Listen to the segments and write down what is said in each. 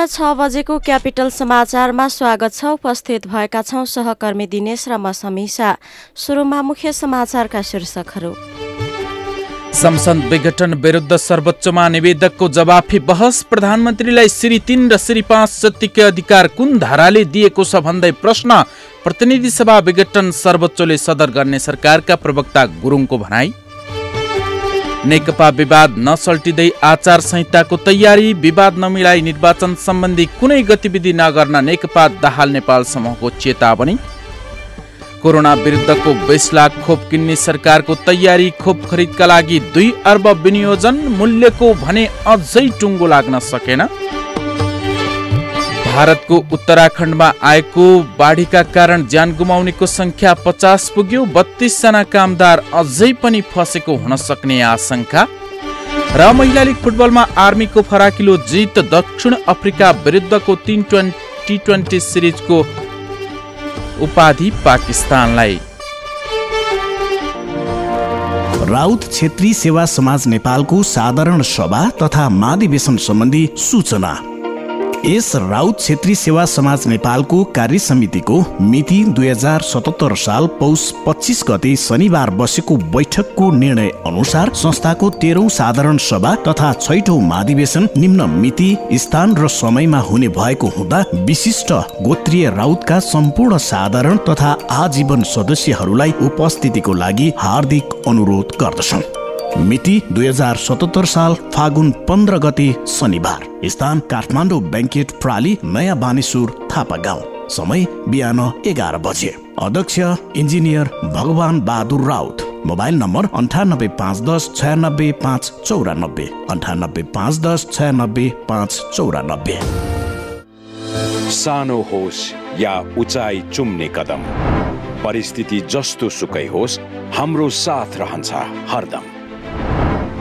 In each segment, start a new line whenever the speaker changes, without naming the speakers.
बिहान छ बजेको क्यापिटल समाचारमा स्वागत छ। उपस्थित भएका छौं सहकर्मी दिनेश र म समीसा। सुरुमा मुख्य समाचारका शीर्षकहरू।
संसद विघटन विरुद्ध सर्वोच्चमा निवेदकको जवाफी बहस। प्रधानमन्त्रीलाई श्री तीन र श्री पाँच जतिकै अधिकार कुन धाराले दिएको छ भन्दै प्रश्न। प्रतिनिधि सभा विघटन सर्वोच्चले सदर गर्ने सरकारका प्रवक्ता गुरुङको भनाई। नेकपा विवाद नसल्टिँदै आचार संहिताको तयारी विवाद नमिलाई निर्वाचन सम्बन्धी कुनै गतिविधि नगर्न नेकपा दाहाल नेपाल समूहको चेतावनी। कोरोना विरुद्धको बिस लाख खोप किन्ने सरकारको तयारी खोप खरिदका लागि दुई अर्ब विनियोजन मूल्यको भने अझै टुङ्गो लाग्न सकेन। भारतको उत्तराखण्डमा आएको बाढीका कारण ज्यान गुमाउनेको संख्या पचास पुग्यो। बत्तीसजना कामदार अझै पनि फसेको हुन सक्ने आशंका। र महिला लिग फुटबलमा आर्मीको फराकिलो जित दक्षिण अफ्रिका विरुद्धको तीन टी ट्वेन्टी सिरिजको उपाधि पाकिस्तानलाई।
राउत क्षेत्री सेवा समाज नेपालको साधारण सभा तथा महाधिवेशन सम्बन्धी सूचना। यस राउत क्षेत्री सेवा समाज नेपालको कार्य समितिको मिति दुई हजार सतहत्तर साल पौष पच्चिस गते शनिबार बसेको बैठकको निर्णय अनुसार संस्थाको तेह्रौं साधारण सभा तथा छैठौं महाधिवेशन निम्न मिति स्थान र समयमा हुने भएको हुँदा विशिष्ट गोत्रीय राउतका सम्पूर्ण साधारण तथा आजीवन सदस्यहरूलाई उपस्थितिको लागि हार्दिक अनुरोध गर्दछौँ मिति दुई हजार सतहत्तर साल फागुन पन्ध्र गते शनिबार। स्थान काठमाडौँ ब्याङ्केट प्राली नयाँ बानेश्वर थापा गाउँ। समय बिहान एघार बजे। अध्यक्ष इन्जिनियर भगवान बहादुर राउत। मोबाइल नम्बर अन्ठानब्बे पाँच दस छयानब्बे पाँच चौरानब्बे। अन्ठानब्बे पाँच दस छयानब्बे पाँच चौरानब्बे।
सानो होस् या उचाइ चुम्ने कदम। परिस्थिति जस्तो सुकै होस् हाम्रो साथ रहन्छ हरदम।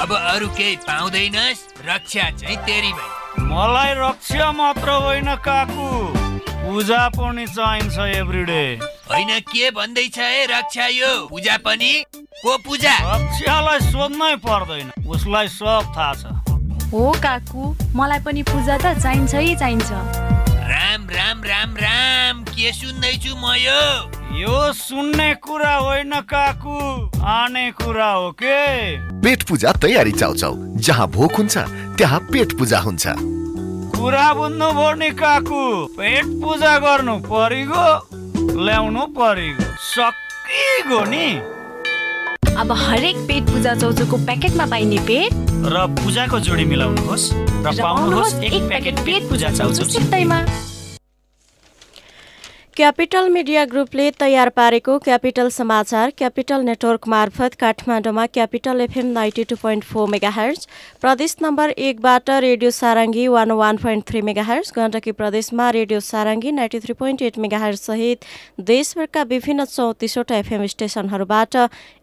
अब अरू केही पाउँदैनस् रक्षा चाहिँ तेरी भाइ
मलाई रक्षा मात्र होइन काकु। पूजा पनि चाहिन्छ एभ्रिडे
होइन के भन्दैछ है रक्षा यो? पूजा पनि? को पूजा?
रक्षालाई सोध्नै पर्दैन उसलाई सब थाहा छ।
हो काकु। मलाई पनि पूजा त चाहिन्छ चाहिन्छ।
राम राम राम राम। के सुन्दैछु म यो?
यो सुन्ने कुरा होइन काकु आने कुरा हो के?
पेट पूजा तयारी चाउचाउ। जहाँ भोक हुन्छ त्यहाँ पेट पूजा हुन्छ।
कुरा बुझ्नु नि काकु पेट पूजा गर्नु परिगो ल्याउनु परिगो। सकिगो नि।
अब हरेक पेट पूजा चौचौको प्याकेटमा पाइने पेट?
र पूजाको जोडी मिलाउनुहोस् र पाउनुहोस् एक प्याकेट पेट पूजा चाउचौ सित्तैमा।
क्यापिटल मिडिया ग्रुपले तयार पारेको क्यापिटल समाचार क्यापिटल नेटवर्क मार्फत काठमाडौँमा capital FM ninety two point four mega प्रदेश नम्बर एकबाट radio Sarangi one one point three mega Gandaki प्रदेशमा radio Sarangi ninety three point eight mega सहित देशभरका विभिन्न चौतिसवटा एफएम स्टेसनहरूबाट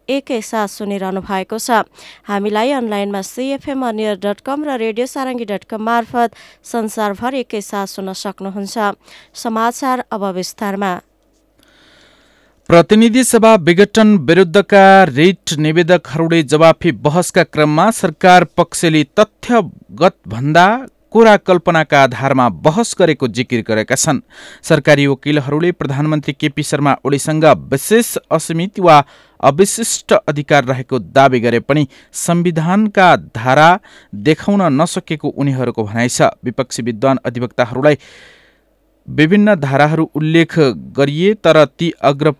एकैसाथ सुनिरहनु भएको छ। हामीलाई अनलाइनमा सिएफएम अनियर डट कम र रेडियो सारङ्गी डट कम मार्फत संसारभर एकैसाथ सुन्न सक्नुहुन्छ। समाचार अब विस्तारमा।
प्रतिनिधि सभा विघटन विरुद्धका रिट निवेदकहरूले जवाफी बहसका क्रममा सरकार पक्षले तथ्यगत भन्दा कोरा कल्पनाका आधारमा बहस गरेको जिकिर गरेका छन्। सरकारी वकिलहरूले प्रधानमन्त्री केपी शर्मा ओलीसँग विशेष असीमित वा अविशिष्ट अधिकार रहेको दावी गरे पनि संविधानका धारा देखाउन नसकेको उनीहरूको भनाइ छ। विपक्षी विद्वान अधिवक्ताहरूलाई विभिन्न धाराहरू उल्लेख गरिए तर ती अग्र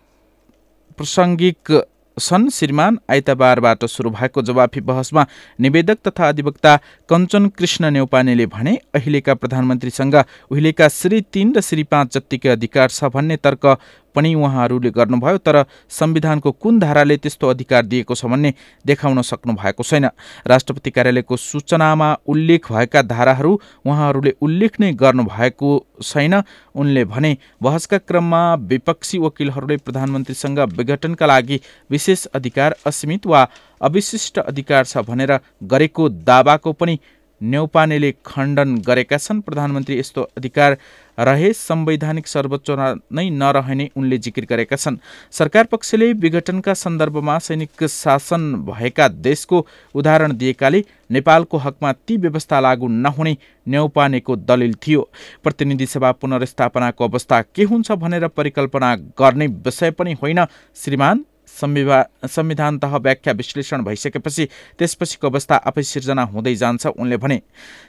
प्रासङ्गिक छन्। श्रीमान आइतबारबाट सुरु भएको जवाफी बहसमा निवेदक तथा अधिवक्ता कञ्चन कृष्ण नेौपानेले भने अहिलेका प्रधानमन्त्रीसँग उहिलेका श्री तीन र श्री पाँच जत्तिकै अधिकार छ भन्ने तर्क पनि उहाँहरूले गर्नुभयो तर संविधानको कुन धाराले त्यस्तो अधिकार दिएको छ भन्ने देखाउन सक्नु भएको छैन। राष्ट्रपति कार्यालयको सूचनामा उल्लेख भएका धाराहरू उहाँहरूले उल्लेख नै गर्नुभएको छैन। उनले भने बहसका क्रममा विपक्षी वकिलहरूले प्रधानमन्त्रीसँग विघटनका लागि विशेष अधिकार असीमित वा अविशिष्ट अधिकार छ भनेर गरेको दावाको पनि नेौपानेले खण्डन गरेका छन्। प्रधानमन्त्री यस्तो अधिकार रहे संवैधानिक सर्वोच्च नै नरहने उनले जिकिर गरेका छन्। सरकार पक्षले विघटनका सन्दर्भमा सैनिक शासन भएका देशको उदाहरण दिएकाले नेपालको हकमा ती व्यवस्था लागू नहुने न्यौपानेको दलिल थियो। प्रतिनिधि सभा पुनर्स्थापनाको अवस्था के हुन्छ भनेर परिकल्पना गर्ने विषय पनि होइन। श्रीमान संविधान तह व्याख्या विश्लेषण भइसकेपछि त्यसपछिको अवस्था आफै सिर्जना हुँदै जान्छ उनले भने।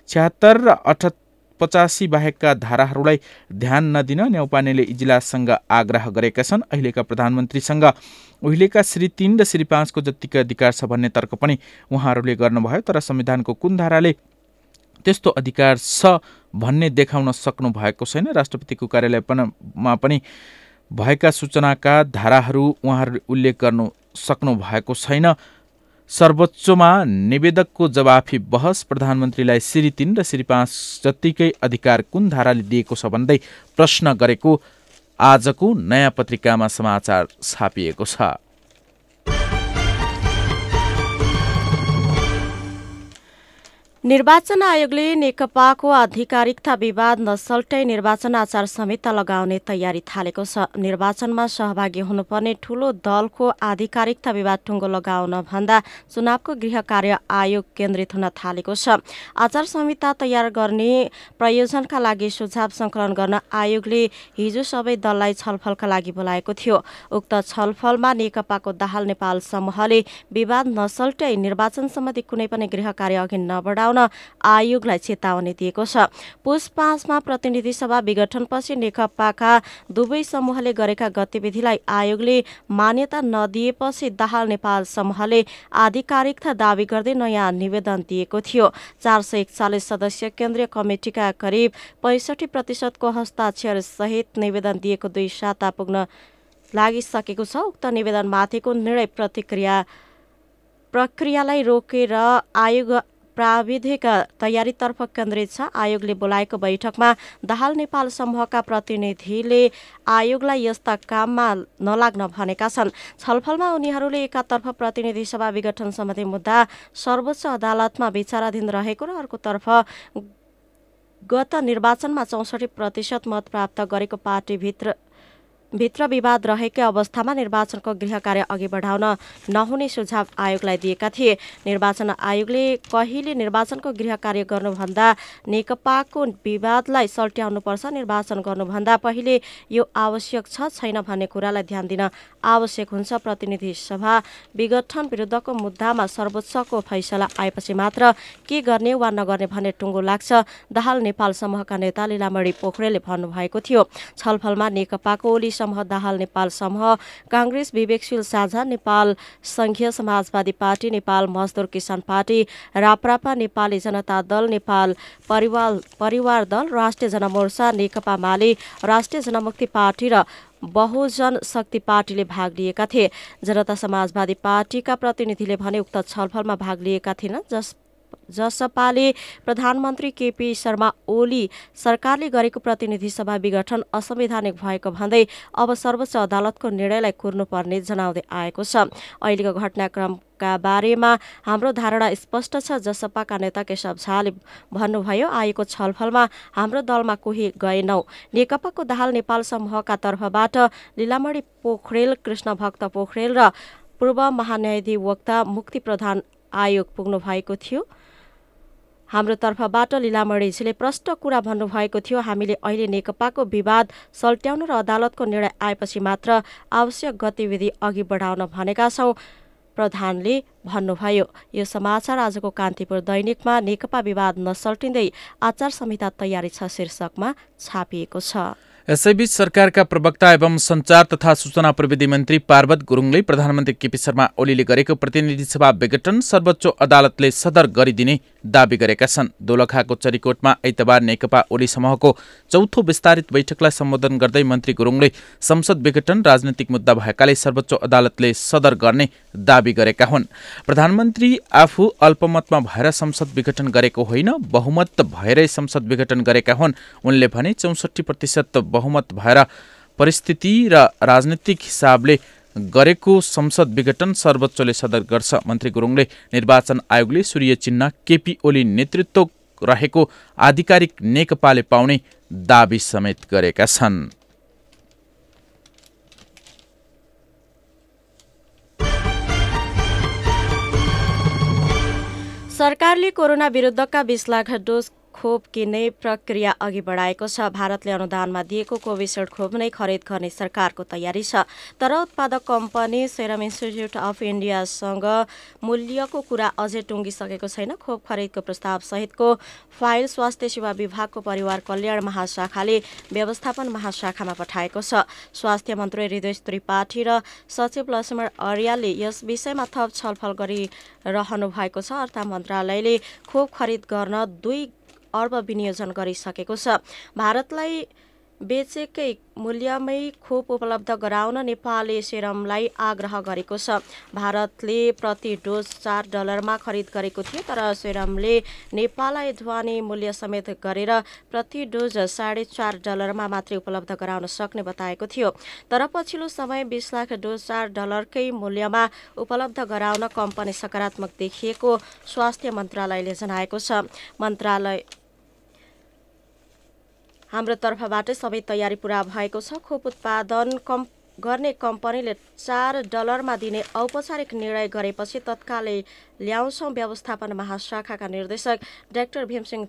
छ्यात्तर र अठ पचासी बाहेकका धाराहरूलाई ध्यान नदिन न्यौपानेले इजलाससँग आग्रह गरेका छन्। अहिलेका प्रधानमन्त्रीसँग उहिलेका श्री तिन र श्री पाँचको जत्तिकै अधिकार छ भन्ने तर्क पनि उहाँहरूले गर्नुभयो तर संविधानको कुन धाराले त्यस्तो अधिकार छ भन्ने देखाउन सक्नु भएको छैन। राष्ट्रपतिको कार्यालयमा पनि भएका सूचनाका धाराहरू उहाँहरूले उल्लेख गर्नु सक्नु भएको छैन। सर्वोच्चमा निवेदकको जवाफी बहस प्रधानमन्त्रीलाई श्री तिन र श्री पाँच जत्तिकै अधिकार कुन धाराले दिएको छ भन्दै प्रश्न गरेको आजको नयाँ पत्रिकामा समाचार छापिएको छ।
निर्वाचन आयोगले नेकपाको आधिकारिकता विवाद नसल्टै निर्वाचन आचार संहिता लगाउने तयारी थालेको छ। निर्वाचनमा सहभागी हुनुपर्ने ठूलो दलको आधिकारिकता विवाद टुङ्गो लगाउन भन्दा चुनावको गृह कार्य आयोग केन्द्रित हुन थालेको छ। आचार संहिता तयार गर्ने प्रयोजनका लागि सुझाव संकलन गर्न आयोगले हिजो सबै दललाई छलफलका लागि बोलाएको थियो। उक्त छलफलमा नेकपाको दाहाल नेपाल समूहले विवाद नसल्टै निर्वाचन सम्बन्धी कुनै पनि गृह कार्य अघि नबढाउ हटाउन आयोगलाई चेतावनी दिएको छ। पुस पाँचमा प्रतिनिधि सभा विघटनपछि नेकपाका दुवै समूहले गरेका गतिविधिलाई आयोगले मान्यता नदिएपछि दाहाल नेपाल समूहले आधिकारिकता दावी गर्दै नयाँ निवेदन दिएको थियो। चार सय एकचालिस सदस्य केन्द्रीय कमिटिका करिब पैसठी प्रतिशतको हस्ताक्षर सहित निवेदन दिएको दुई साता पुग्न लागिसकेको छ। उक्त निवेदनमाथिको निर्णय प्रतिक्रिया प्रक्रियालाई रोकेर आयोग प्राविधिक तयारीतर्फ केन्द्रित छ आयोगले बोलाएको बैठकमा दाहाल नेपाल समूहका प्रतिनिधिले आयोगलाई यस्ता काममा नलाग्न भनेका छन्। छलफलमा उनीहरूले एकातर्फ प्रतिनिधि सभा विघटन सम्बन्धी मुद्दा सर्वोच्च अदालतमा विचाराधीन रहेको र अर्कोतर्फ गत निर्वाचनमा चौसठी प्रतिशत मत प्राप्त गरेको पार्टीभित्र भित्र विवाद रहेकै अवस्थामा निर्वाचनको गृह कार्य अघि बढाउन नहुने सुझाव आयोगलाई दिएका थिए। निर्वाचन आयोगले कहिले निर्वाचनको गृह कार्य गर्नुभन्दा नेकपाको विवादलाई सल्ट्याउनुपर्छ निर्वाचन गर्नुभन्दा पहिले यो आवश्यक छ छैन भन्ने कुरालाई ध्यान दिन आवश्यक हुन्छ। प्रतिनिधि सभा विघटन विरुद्धको मुद्दामा सर्वोच्चको फैसला आएपछि मात्र के गर्ने वा नगर्ने भन्ने टुङ्गो लाग्छ दाहाल नेपाल समूहका नेता लीलामणी पोखरेलले भन्नुभएको थियो। छलफलमा नेकपाको ओली समूह दाहाल नेपाल समूह काङ्ग्रेस विवेकशील साझा नेपाल संघीय समाजवादी पार्टी नेपाल मजदुर किसान पार्टी राप्रापा नेपाली जनता दल नेपाल परिवार परिवार दल राष्ट्रिय जनमोर्चा नेकपा माले राष्ट्रिय जनमुक्ति पार्टी र बहुजन शक्ति पार्टीले भाग लिएका थिए। जनता समाजवादी पार्टीका प्रतिनिधिले भने उक्त छलफलमा भाग लिएका थिएनन् जस जसपाले प्रधानमन्त्री केपी शर्मा ओली सरकारले गरेको प्रतिनिधि सभा विघटन असंवैधानिक भएको भन्दै अब सर्वोच्च अदालतको निर्णयलाई कुर्नुपर्ने जनाउँदै आएको छ। अहिलेको घटनाक्रमका बारेमा हाम्रो धारणा स्पष्ट छ। जसपाका नेता केशव झाले भन्नुभयो आएको छलफलमा हाम्रो दलमा कोही गएनौ। नेकपाको दाहाल नेपाल समूहका तर्फबाट लिलामणी पोखरेल कृष्ण भक्त पोखरेल र पूर्व महान्यायाधिवक्ता मुक्ति प्रधान आयोग पुग्नु भएको थियो। हाम्रो तर्फबाट लिलामणिजीले प्रष्ट कुरा भन्नुभएको थियो हामीले अहिले नेकपाको विवाद सल्ट्याउन र अदालतको निर्णय आएपछि मात्र आवश्यक गतिविधि अघि बढाउन भनेका छौं। प्रधानले भन्नुभयो यो समाचार आजको कान्तिपुर दैनिकमा नेकपा विवाद नसल्टिँदै आचार संहिता तयारी छ शीर्षकमा छापिएको छ।
यसैबीच सरकारका प्रवक्ता एवं सञ्चार तथा सूचना प्रविधि मन्त्री पार्वत गुरुङले प्रधानमन्त्री केपी शर्मा ओलीले गरेको प्रतिनिधि सभा विघटन सर्वोच्च अदालतले सदर गरिदिने दावी गरेका छन्। दोलखाको चरीकोटमा आइतबार नेकपा ओली समूहको चौथो विस्तारित बैठकलाई सम्बोधन गर्दै मन्त्री गुरुङले संसद विघटन राजनैतिक मुद्दा भएकाले सर्वोच्च अदालतले सदर गर्ने दावी गरेका हुन्। प्रधानमन्त्री आफू अल्पमतमा भएर संसद विघटन गरेको होइन बहुमत भएरै संसद विघटन गरेका हुन्। उनले भने चौसठी प्रतिशत बहुमत भएर परिस्थिति र राजनीतिक हिसाबले गरेको संसद विघटन सर्वोच्चले सदर गर्छ। मन्त्री गुरुङले निर्वाचन आयोगले सूर्य चिन्ह केपी ओली नेतृत्व रहेको आधिकारिक नेकपाले पाउने दावी समेत गरेका छन्।
सरकारले कोरोना विरुद्धका बिस लाख डोज खोप किन्ने प्रक्रिया अघि बढाएको छ। भारतले अनुदानमा दिएको कोभिसिल्ड खोप नै खरिद गर्ने सरकारको तयारी छ। तर उत्पादक कम्पनी सेरम इन्स्टिच्युट अफ इन्डियासँग मूल्यको कुरा अझै टुङ्गिसकेको छैन। खोप खरिदको प्रस्ताव सहितको फाइल स्वास्थ्य सेवा विभागको परिवार कल्याण महाशाखाले व्यवस्थापन महाशाखामा पठाएको छ। स्वास्थ्य मन्त्री हृदय त्रिपाठी र सचिव लक्ष्मण अर्यालले यस विषयमा थप छलफल गरिरहनु भएको छ। अर्थ मन्त्रालयले खोप खरिद गर्न दुई अर्ब विनियोजन गरिसकेको छ। भारतलाई बेचेकै मूल्यमै खोप उपलब्ध गराउन नेपालले सेरमलाई आग्रह गरेको छ। भारतले प्रति डोज चार डलरमा खरिद गरेको थियो तर सेरमले नेपाललाई ध्वनि मूल्य समेत गरेर प्रति डोज साढे चार डलरमा मात्रै उपलब्ध गराउन सक्ने बताएको थियो। तर पछिल्लो समय बिस लाख डोज चार डलरकै मूल्यमा उपलब्ध गराउन कम्पनी सकारात्मक देखिएको स्वास्थ्य मन्त्रालयले जनाएको छ। मन्त्रालय हाम्रो तर्फबाटै सबै तयारी पुरा भएको छ। खोप उत्पादन कम गर्ने कम्पनीले चार डलरमा दिने औपचारिक निर्णय गरेपछि तत्कालै ल्याउँछौँ। व्यवस्थापन महाशाखाका निर्देशक डाक्टर भीमसिंह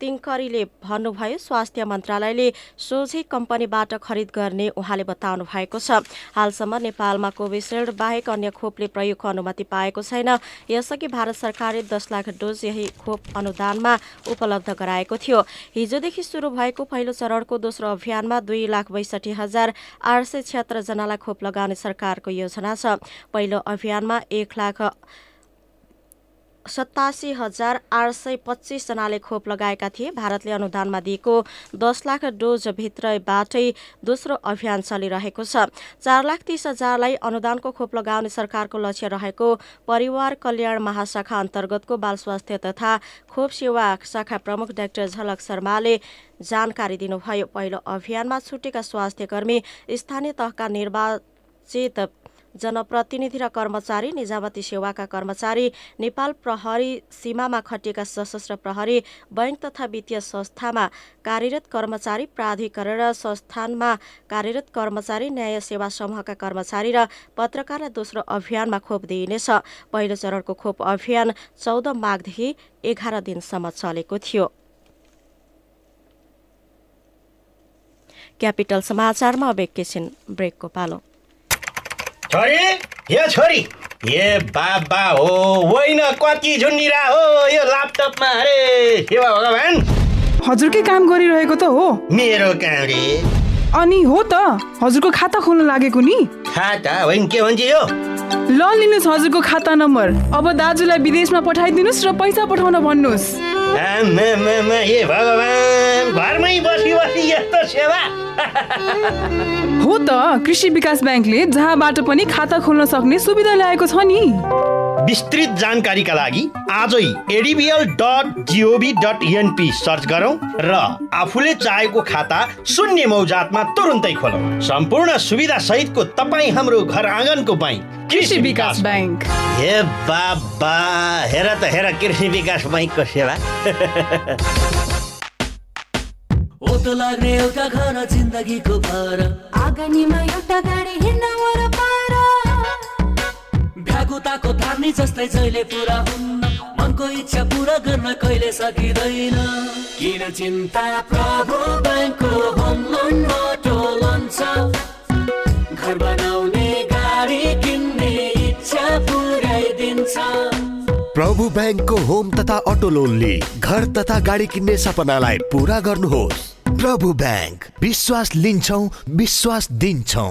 तिङ्करीले भन्नुभयो स्वास्थ्य मन्त्रालयले सोझै कम्पनीबाट खरिद गर्ने उहाँले बताउनु भएको छ। हालसम्म नेपालमा कोभिसिल्ड बाहेक अन्य खोपले प्रयोगको अनुमति पाएको छैन। यसअघि भारत सरकारले दस लाख डोज यही खोप अनुदानमा उपलब्ध गराएको थियो। हिजोदेखि सुरु भएको पहिलो चरणको दोस्रो अभियानमा दुई लाख बैसठी हजार आठ सय छिहत्तरजनालाई खोप लगाउने सरकारको योजना छ। पहिलो अभियानमा एक लाख सतासी हजार आठ सय पच्चिसजनाले खोप लगाएका थिए। भारतले अनुदानमा दिएको दस लाख डोजभित्रबाटै दोस्रो अभियान चलिरहेको छ। चार लाख तिस हजारलाई अनुदानको खोप लगाउने सरकारको लक्ष्य रहेको परिवार कल्याण महाशाखा अन्तर्गतको बाल स्वास्थ्य तथा खोप सेवा शाखा प्रमुख डाक्टर झलक शर्माले जानकारी दिनुभयो। पहिलो अभियानमा छुटेका स्वास्थ्य कर्मी स्थानीय तहका निर्वाचित जनप्रतिनिधि र कर्मचारी निजामती सेवाका कर्मचारी नेपाल प्रहरी सीमामा खटिएका सशस्त्र प्रहरी बैंक तथा वित्तीय संस्थामा कार्यरत कर्मचारी प्राधिकरण र संस्थानमा कार्यरत कर्मचारी न्याय सेवा समूहका कर्मचारी र पत्रकारलाई दोस्रो अभियानमा खोप दिइनेछ। पहिलो चरणको खोप अभियान चौध माघदेखि एघार दिनसम्म चलेको थियो। क्यापिटल समाचारमा अब एकैछिन ब्रेकको पालो।
छोरी? यो छोरी। ए बाबा हो होइन कति झुन्डिरा हो यो ल्यापटपमा अरे सेवा भगवान्।
हजुरकै काम गरिरहेको त हो।
मेरो काम रे।
अनि हो त हजुरको खाता खोल्न लागेको नि?
खाता? होइन के भन्छ यो
ल लिनुहोस् हजुरको खाता नम्बर। अब दाजुलाई विदेशमा पठाइदिनुहोस् र पैसा पठाउन भन्नुहोस्।
आमामामा, ए भगवान् घरमै बसी बसी यस्तो सेवा।
हो त कृषि विकास ब्याङ्कले जहाँबाट पनि खाता खोल्न सक्ने सुविधा ल्याएको छ नि।
विस्तृत जानकारीका लागि आजै ADBL dot gov dot np search गरौँ र आफूले चाहेको खाता शून्य मौजातमा तुरुन्तै खोलौँ। सम्पूर्ण सुविधा सहितको तपाईँ हाम्रो घर आँगनको बैङ्क
कृषि विकास ब्याङ्क
हे बाबा हेर त हेर कृषि विकास बैङ्कको सेवा।
ओतो लाग्ने एउटा घर जिन्दगीको भार।
आँगनीमा एउटा गाडी हिँड्न
भ्यागुताको थार्नी जस्तै जहिले पुरा हुन्न। मनको इच्छा पुरा गर्न कहिले सकिँदैन। किन चिन्ता प्रभु ब्याङ्कको होम लोन अटो लोन छ घर बनाउने गाडी किन्ने इच्छा पुऱ्याइदिन्छ।
प्रभु ब्याङ्कको होम तथा अटो लोनले घर तथा गाडी किन्ने सपनालाई पुरा गर्नुहोस्। प्रभु ब्याङ्क विश्वास लिन्छौ विश्वास दिन्छौ।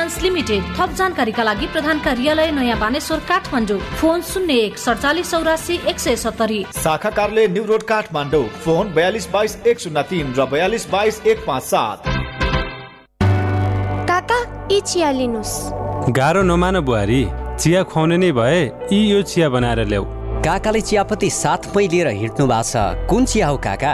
लिमिटेड थप जानकारीका लागि प्रधान कार्यालय नयाँ बानेश्वर काठमाडौँ। फोन शून्य एक सडचालिस चौरासी एक सय सत्तरी।
शाखा कार्यालय न्यू रोड काठमाडौँ। फोन बयालिस बाइस एक शून्य तिन र बयालिस बाइस एक पाँच सात।
काका यी चिया लिनुहोस्।
गाह्रो नमान बुहारी चिया खुवाउने नै भए यी यो चिया बनाएर ल्याऊ।
काकाले चियापत्ती साथमै लिएर हिँड्नु भएको छ। कुन चिया हो काका?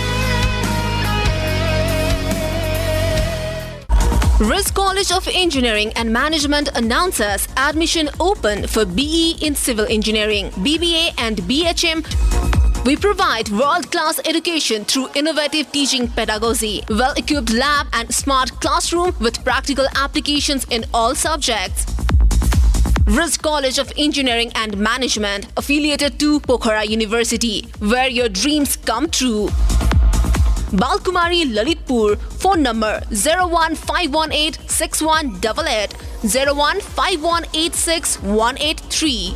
Risk College of Engineering and Management announces admission open for BE in Civil Engineering, BBA, and BHM. We provide world class education through innovative teaching pedagogy, well equipped lab, and smart classroom with practical applications in all subjects. Risk College of Engineering and Management, affiliated to Pokhara University, where your dreams come true. Balkumari Lalitpur, phone number 01518 6188 01518 183.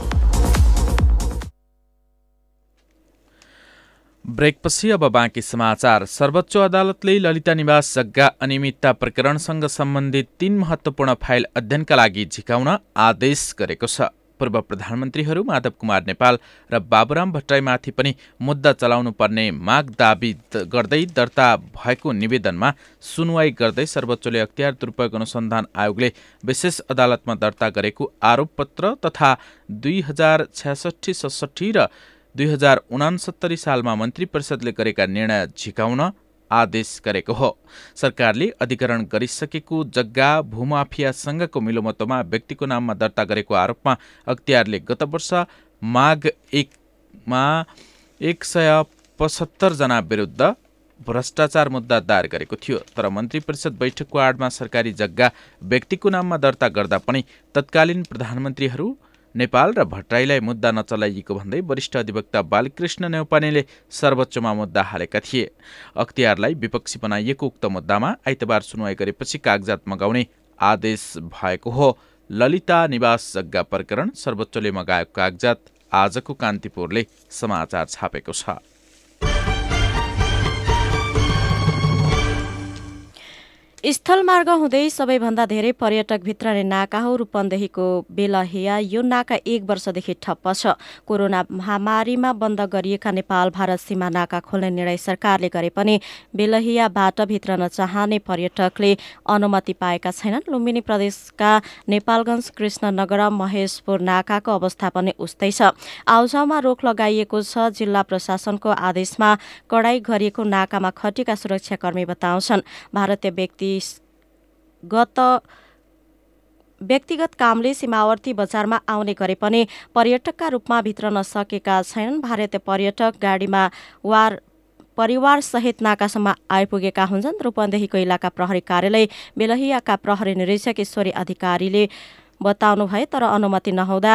ब्रेकपछि अब बाँकी समाचार सर्वोच्च अदालतले ललिता निवास जग्गा अनियमितता प्रकरणसँग सम्बन्धित तीन महत्वपूर्ण फाइल अध्ययनका लागि झिकाउन आदेश गरेको छ पूर्व प्रधानमन्त्रीहरू माधव कुमार नेपाल र बाबुराम भट्टराईमाथि पनि मुद्दा चलाउनु पर्ने माग दावी गर्दै दर्ता भएको निवेदनमा सुनवाई गर्दै सर्वोच्चले अख्तियार दुरुपयोग अनुसन्धान आयोगले विशेष अदालतमा दर्ता गरेको आरोपपत्र तथा दुई हजार छ्यासठी सडसठी र दुई हजार उनासत्तरी सालमा मन्त्री परिषदले गरेका निर्णय झिकाउन आदेश गरेको हो। सरकारले अधिकरण गरिसकेको जग्गा भूमाफियासँगको मिलोमतोमा व्यक्तिको नाममा दर्ता गरेको आरोपमा अख्तियारले गत वर्ष माघ एकमा एक सय पचहत्तरजना विरुद्ध भ्रष्टाचार मुद्दा दायर गरेको थियो। तर मन्त्री परिषद बैठकको आडमा सरकारी जग्गा व्यक्तिको नाममा दर्ता गर्दा पनि तत्कालीन प्रधानमन्त्रीहरू नेपाल र भट्टराईलाई मुद्दा नचलाइएको भन्दै वरिष्ठ अधिवक्ता बालकृष्ण नेौपानेले सर्वोच्चमा मुद्दा हालेका थिए। अख्तियारलाई विपक्षी बनाइएको उक्त मुद्दामा आइतबार सुनवाई गरेपछि कागजात मगाउने आदेश भएको हो। ललिता निवास जग्गा प्रकरण सर्वोच्चले मगाएको कागजात आजको कान्तिपुरले समाचार छापेको छ।
स्थलमार्ग हुँदै सबैभन्दा धेरै पर्यटक भित्रने नाका हो। रूपन्देहीको बेलहिया यो नाका एक वर्षदेखि ठप्प छ। कोरोना महामारीमा बन्द गरिएका नेपाल भारत सीमा नाका खोल्ने निर्णय सरकारले गरे पनि बेलहियाबाट भित्रन चाहने पर्यटकले अनुमति पाएका छैनन्। लुम्बिनी प्रदेशका नेपालगञ्ज कृष्णनगर महेशपुर नाकाको अवस्था पनि उस्तै छ। आउजाउमा रोक लगाइएको छ। जिल्ला प्रशासनको आदेशमा कडाई गरिएको नाकामा खटिएका सुरक्षाकर्मी बताउँछन्। भारतीय व्यक्ति गत व्यक्तिगत कामले सीमावर्ती बजारमा आउने गरे पनि पर्यटकका रूपमा भित्र नसकेका छैनन्। भारतीय पर्यटक गाडीमा वार परिवारसहित नाकासम्म आइपुगेका हुन्छन्। रूपन्देहीको इलाका प्रहरी कार्यालय बेलहियाका प्रहरी निरीक्षक ईश्वरी अधिकारीले बताउनु भए तर अनुमति नहुँदा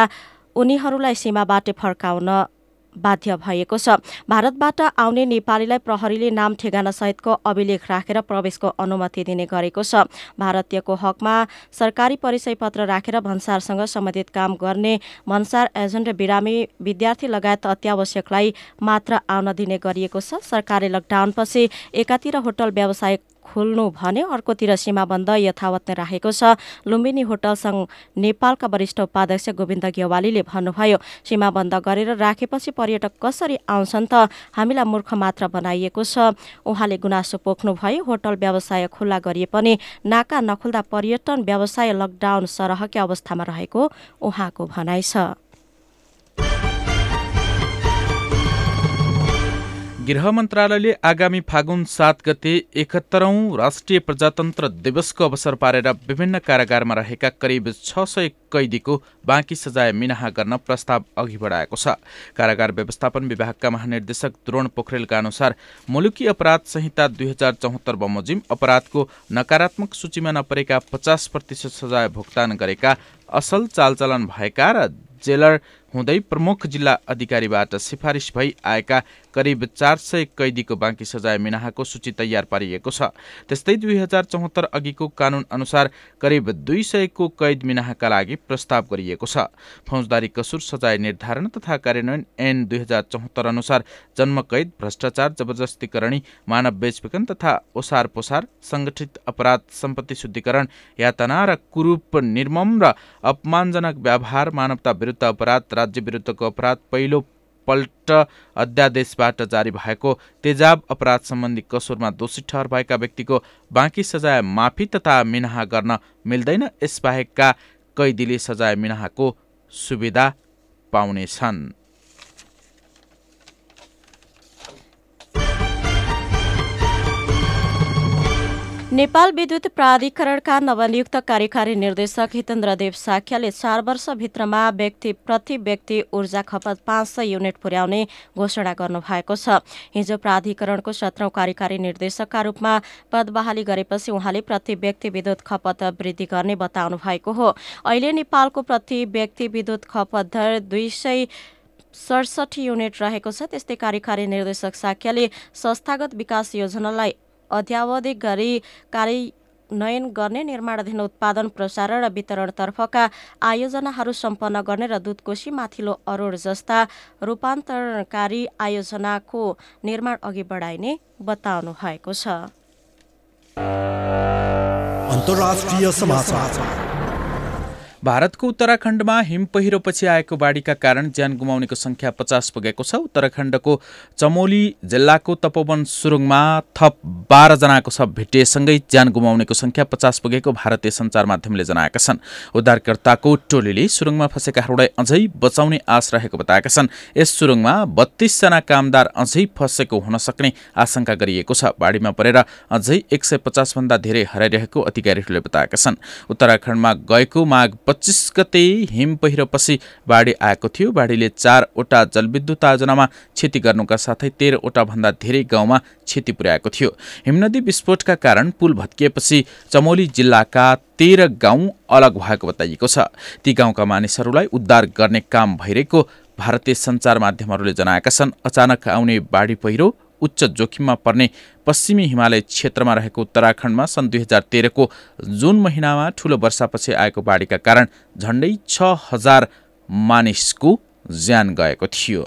उनीहरूलाई सीमाबाटै फर्काउन बाध्य भएको छ। भारतबाट आउने नेपालीलाई प्रहरीले नाम ठेगाना सहितको अभिलेख राखेर प्रवेशको अनुमति दिने गरेको छ। भारतीयको हकमा सरकारी परिचय पत्र राखेर भन्सारसँग सम्बन्धित काम गर्ने भन्सार एजेन्ट बिरामी विद्यार्थी लगायत अत्यावश्यकलाई मात्र आउन दिने गरिएको छ। सरकारले लकडाउनपछि एकातिर होटल व्यवसाय खोल्नु भने अर्कोतिर सीमाबन्द यथावत नै राखेको छ। लुम्बिनी होटल सङ्घ नेपालका वरिष्ठ उपाध्यक्ष गोविन्द गेवालीले भन्नुभयो सीमाबन्द गरेर राखेपछि पर्यटक कसरी आउँछन् त हामीलाई मूर्ख मात्र बनाइएको छ। उहाँले गुनासो पोख्नुभयो होटल व्यवसाय खुल्ला गरिए पनि नाका नखुल्दा पर्यटन व्यवसाय लकडाउन सरहकै अवस्थामा रहेको उहाँको भनाइ छ।
गृह मन्त्रालयले आगामी फागुन सात गते एकहत्तरौं राष्ट्रिय प्रजातन्त्र दिवसको अवसर पारेर विभिन्न कारागारमा रहेका करिब छ सय कैदीको बाँकी सजाय मिनाहा गर्न प्रस्ताव अघि बढाएको छ। कारागार व्यवस्थापन विभागका महानिर्देशक द्रोण पोखरेलका अनुसार मुलुकी अपराध संहिता दुई हजार चौहत्तर बमोजिम अपराधको नकारात्मक सूचीमा नपरेका पचास प्रतिशत सजाय भुक्तान गरेका असल चालचलन भएका र जेलर हुँदै प्रमुख जिल्ला अधिकारीबाट सिफारिस भई आएका करिब चार सय कैदीको बाँकी सजाय मिनाहाको सूची तयार पारिएको छ। त्यस्तै दुई हजार चौहत्तर अघिको कानून अनुसार करिब दुई सयको कैद मिनाहाका लागि प्रस्ताव गरिएको छ। फौजदारी कसुर सजाय निर्धारण तथा कार्यान्वयन ऐन दुई हजार चौहत्तर अनुसार जन्म कैद भ्रष्टाचार जबरजस्तीकरणी मानव बेचबिखन तथा ओसार पोसार संगठित अपराध सम्पत्ति शुद्धिकरण यातना र कुरूप निर्मम र अपमानजनक व्यवहार मानवता विरुद्ध अपराध राज्य विरुद्धको अपराध पहिलो पल्ट अध्यादेशबाट जारी भएको तेजाब अपराध सम्बन्धी कसुरमा दोषी ठहर भएका व्यक्तिको बाँकी सजाय माफी तथा मिनाहा गर्न मिल्दैन यसबाहेकका कैदीले सजाय मिनाहाको सुविधा पाउनेछन्।
नेपाल विद्युत प्राधिकरणका नवनियुक्त कार्यकारी निर्देशक हितेन्द्र देव साख्याले चार वर्षभित्रमा व्यक्ति प्रति व्यक्ति ऊर्जा खपत पाँच सय युनिट पुर्याउने घोषणा गर्नुभएको छ। हिजो प्राधिकरणको सत्रौं कार्यकारी निर्देशकका रूपमा पद बहाली गरेपछि उहाँले प्रति व्यक्ति विद्युत खपत वृद्धि गर्ने बताउनु भएको हो। अहिले नेपालको प्रति व्यक्ति विद्युत खपत दर दुई सय सडसठी युनिट रहेको छ। त्यस्तै कार्यकारी निर्देशक साक्यले संस्थागत विकास योजनालाई अध्यावधिक गरी कार्यान्वयन गर्ने निर्माणाधीन उत्पादन प्रसारण र वितरणतर्फका आयोजनाहरू सम्पन्न गर्ने र दुधकोशी माथिल्लो अरोड जस्ता रूपान्तरणकारी आयोजनाको निर्माण अघि बढाइने बताउनु भएको छ।
भारतको उत्तराखण्डमा हिम पहिरोपछि आएको बाढीका कारण ज्यान गुमाउनेको संख्या पचास पुगेको छ। उत्तराखण्डको चमोली जिल्लाको तपोवन सुरुङमा थप बाह्रजनाको शव भेटिएसँगै ज्यान गुमाउनेको संख्या पचास पुगेको भारतीय सञ्चार माध्यमले जनाएका छन्। उद्धारकर्ताको टोलीले सुरुङमा फँसेकाहरूलाई अझै बचाउने आश रहेको बताएका छन्। यस सुरुङमा बत्तीसजना कामदार अझै फँसेको हुन सक्ने आशंका गरिएको छ। बाढीमा परेर अझै एक सय पचासभन्दा धेरै हराइरहेको अधिकारीहरूले बताएका छन्। उत्तराखण्डमा गएको माघ पच्चिस गते हिम पहिरोपछि बाढी आएको थियो। बाढीले चारवटा जलविद्युत आयोजनामा क्षति गर्नुका साथै तेह्रवटा भन्दा धेरै गाउँमा क्षति पुर्याएको थियो। हिमनदी विस्फोटका कारण पुल भत्किएपछि चमोली जिल्लाका तेह्र गाउँ अलग भएको बताइएको छ। ती गाउँका मानिसहरूलाई उद्धार गर्ने काम भइरहेको भारतीय सञ्चार माध्यमहरूले जनाएका छन्। अचानक आउने बाढी पहिरो उच्च जोखिममा पर्ने पश्चिमी हिमालय क्षेत्रमा रहेको उत्तराखण्डमा सन् दुई हजार तेह्रको जुन महिनामा ठूलो वर्षापछि आएको बाढीका कारण झण्डै छ हजार मानिसको ज्यान गएको थियो।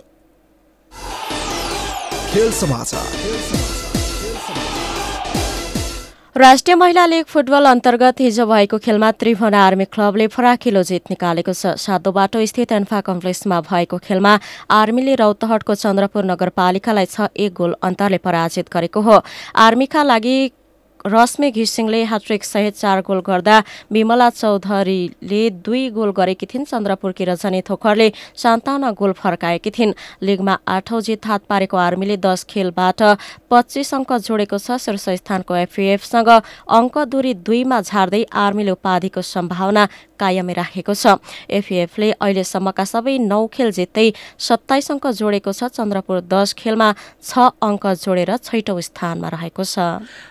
राष्ट्रिय महिला लीग फुटबल अन्तर्गत हिजो भएको खेलमा त्रिभुवन आर्मी क्लबले फराकिलो जित निकालेको छ। सातो बाटो स्थित एन्फा कम्प्लेक्समा भएको खेलमा आर्मीले रौतहटको चन्द्रपुर नगरपालिकालाई छ एक गोल अन्तरले पराजित गरेको हो। आर्मीका लागि रश्मि घिसिङले ह्याट्रिक सहित चार गोल गर्दा विमला चौधरीले दुई गोल गरेकी थिइन्। चन्द्रपुरकी रजनी थोखरले सन्ताउन्न गोल फर्काएकी थिइन्। लिगमा आठौं जित हात पारेको आर्मीले दस खेलबाट पच्चिस अङ्क जोडेको छ। शीर्ष स्थानको एफएएफसँग अङ्क दूरी दुईमा झार्दै आर्मीले उपाधिको सम्भावना कायमै राखेको छ। एफएफले अहिलेसम्मका सबै नौ खेल जित्दै सत्ताइस अङ्क जोडेको छ। चन्द्रपुर दस खेलमा छ अङ्क जोडेर छैटौं स्थानमा रहेको छ।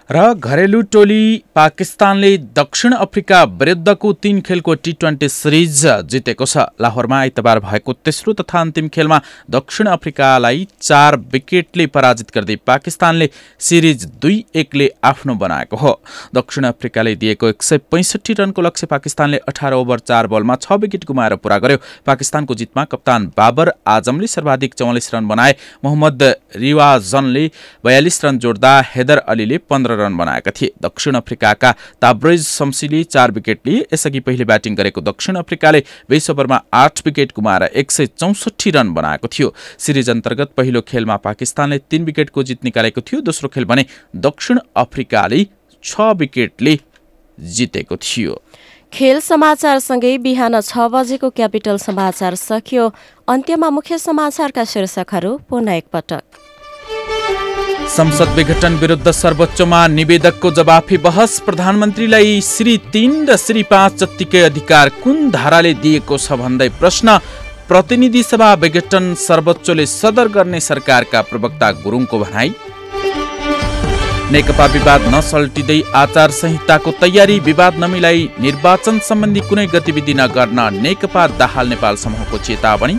र घरेलु टोली पाकिस्तानले दक्षिण अफ्रिका विरुद्धको तीन खेलको टी ट्वेन्टी सिरिज जितेको छ। लाहोरमा आइतबार भएको तेस्रो तथा अन्तिम खेलमा दक्षिण अफ्रिकालाई चार विकेटले पराजित गर्दै पाकिस्तानले सिरिज दुई एकले आफ्नो बनाएको हो। दक्षिण अफ्रिकाले दिएको एक सय पैँसठी रनको लक्ष्य पाकिस्तानले अठार अठार ओभर चार बलमा छ विकेट गुमाएर पूरा गर्यो। पाकिस्तानको जितमा कप्तान बाबर आजमले सर्वाधिक चौवालिस रन बनाए। मोहम्मद रिवाजनले बयालिस रन जोड्दा हेदर अलीले पन्ध्र रन बनाएका थिए। दक्षिण अफ्रिकाका ताब्रेज शम्सीले चार विकेट लिए यसअघि पहिले ब्याटिङ गरेको दक्षिण अफ्रिकाले बिस ओभरमा आठ विकेट गुमाएर एक सय चौसठी रन बनाएको थियो। सिरिज अन्तर्गत पहिलो खेलमा पाकिस्तानले तीन विकेटको जित निकालेको थियो। दोस्रो खेल भने दक्षिण अफ्रिकाले छ विकेटले जितेको थियो।
खेल समाचारसँगै बिहान छ बजेको क्यापिटल समाचार सकियो। अन्त्यमा मुख्य समाचारका शीर्षकहरू पुनः एकपटक।
संसद विघटन विरुद्ध सर्वोच्चमा निवेदकको जवाफी बहस प्रधानमन्त्रीलाई श्री तीन र श्री पाँच जत्तिकै अधिकार कुन धाराले दिएको छ भन्दै प्रश्न। प्रतिनिधि सभा विघटन सर्वोच्चले सदर गर्ने सरकारका प्रवक्ता गुरुङको भनाई। नेकपा विवाद नसल्टिँदै आचार संहिताको तयारी विवाद नमिलाई निर्वाचन सम्बन्धी कुनै गतिविधि नगर्न नेकपा दाहाल नेपाल समूहको चेतावनी।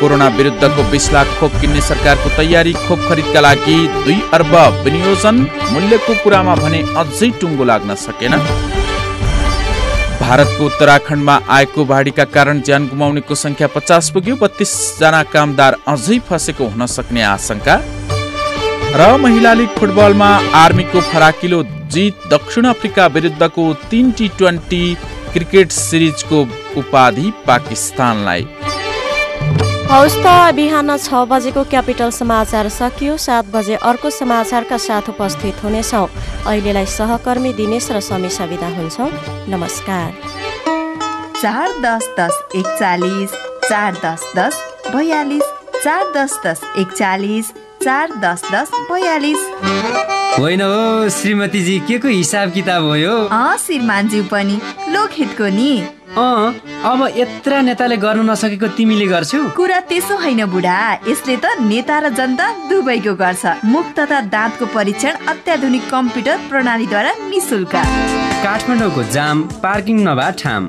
कोरोना विरुद्धको बिस लाख खोप किन्ने सरकारको तयारी खोप खरिदका लागि दुई अर्ब विनियोजन मूल्यको कुरामा भने अझै टुङ्गो लाग्न सकेन। भारतको उत्तराखण्डमा आएको बाढीका कारण ज्यान गुमाउनेको संख्या पचास पुग्यो बत्तीसजना कामदार अझै फसेको हुन सक्ने आशंका। र महिला लिग फुटबलमा आर्मीको फराकिलो जित दक्षिण अफ्रिका विरुद्धको तीन टी ट्वेन्टी क्रिकेट सिरिजको उपाधि पाकिस्तानलाई।
हौस् त बिहान छ बजेको क्यापिटल समाचार सकियो। सात बजे अर्को समाचारका साथ उपस्थित हुनेछौँ। अहिलेलाई सहकर्मी दिनेश र समीक्षा विदा हुन्छौँ। नमस्कार।
चार दस दस एकचालिस चार दस दस बयालिस चार दस दस एकचालिस चार दस दस बयालिस।
होइन हो श्रीमतीजी के को हिसाब किताब हो यो?
अँ श्रीमानज्यू पनि। लोकहितको नि।
अँ अब यत्र नेताले गर्न नसकेको तिमीले गर्छौ?
कुरा त्यसो होइन बुढा यसले त नेता र जनता दुवैको गर्छ। मुख तथा दाँतको परीक्षण अत्याधुनिक कम्प्युटर प्रणालीद्वारा निशुल्क
काठमाडौँको जाम पार्किङ नभए ठाम।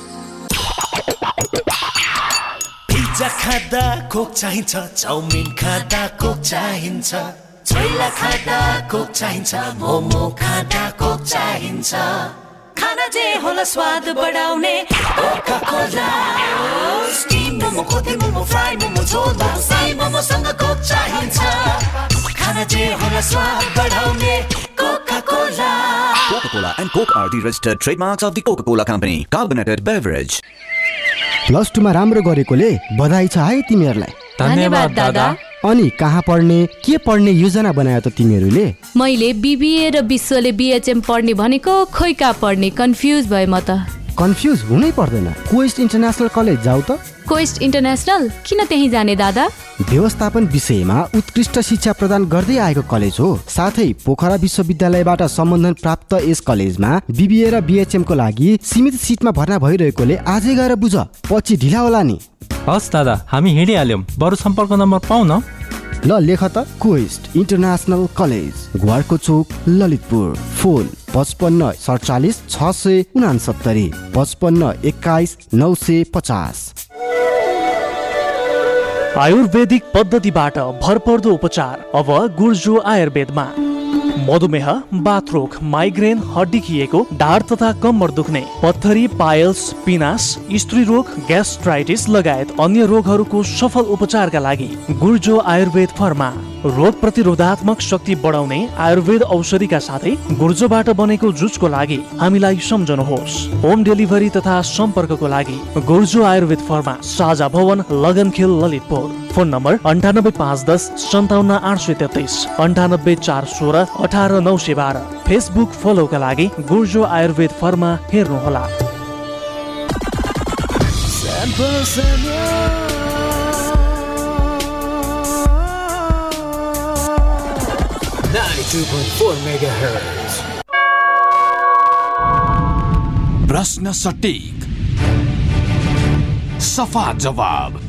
Pizza खाँदा कोक चाहिन्छ चाउमिन खाँदा कोक चाहिन्छ। छोइला खाँदा कोक चाहिन्छ मोमो खाँदा कोक चाहिन्छ। खाना जे होला स्वाद बढाउने
Coca-Cola and Coke are the registered trademarks of the Coca-Cola Company. Carbonated beverage.
Plus टूमा राम्रो गरेकोले बधाई छ है तिमीहरूलाई।
धन्यवाद दादा।
अनि कहाँ पढ्ने के पढ्ने योजना बनायो त तिमीहरूले?
मैले बिबिए र विश्वले बिएचएम पढ्ने भनेको खोइ कहाँ पढ्ने कन्फ्युज भए म त।
कन्फ्युज हुनै पर्दैन। क्वेस्ट इन्टरनेसनल कलेज जाऊ त।
कोइस्ट इन्टरनेसनल किन त्यहीँ जाने दादा?
व्यवस्थापन विषयमा उत्कृष्ट शिक्षा प्रदान गर्दै आएको कलेज हो। साथै पोखरा विश्वविद्यालयबाट सम्बन्धन प्राप्त यस कलेजमा बिबिए र बिएचएम को लागि सीमित सिटमा भर्ना भइरहेकोले आजै गएर बुझ। पछि ढिला होला नि।
हस् दादा हामी हिँडिहाल्यौँ। बरु सम्पर्क नम्बर पाउ न
ल लेख त। क्वेस्ट इन्टरनेसनल कलेज घुवारको चोक ललितपुर। फोन पचपन्न सडचालिस छ सय उनासत्तरी। पचपन्न एक्काइस नौ सय पचास।
आयुर्वेदिक पद्धतिबाट भरपर्दो उपचार अब गुर्जो आयुर्वेदमा। मधुमेह बाथरोग माइग्रेन हड्डी खिएको ढाड तथा कम्मर दुख्ने पत्थरी पायल्स पिनास स्त्री रोग ग्यास्ट्राइटिस लगायत अन्य रोगहरूको सफल उपचारका लागि गुर्जो आयुर्वेद फर्मा। रोग प्रतिरोधात्मक शक्ति बढाउने आयुर्वेद औषधिका साथै गुर्जोबाट बनेको जुसको लागि हामीलाई सम्झनुहोस्। होम डेलिभरी तथा सम्पर्कको लागि गुर्जो आयुर्वेद फर्मा साझा भवन लगनखेल ललितपुर। फोन नम्बर अन्ठानब्बे पाँच दस सन्ताउन्न आठ सय तेत्तिस अन्ठानब्बे चार सोह्र अठार नौ सय बाह्र। फेसबुक फलोका लागि गुर्जो आयुर्वेद फर्मा हेर्नुहोला।
प्रश्न सटिक। सफा जवाब।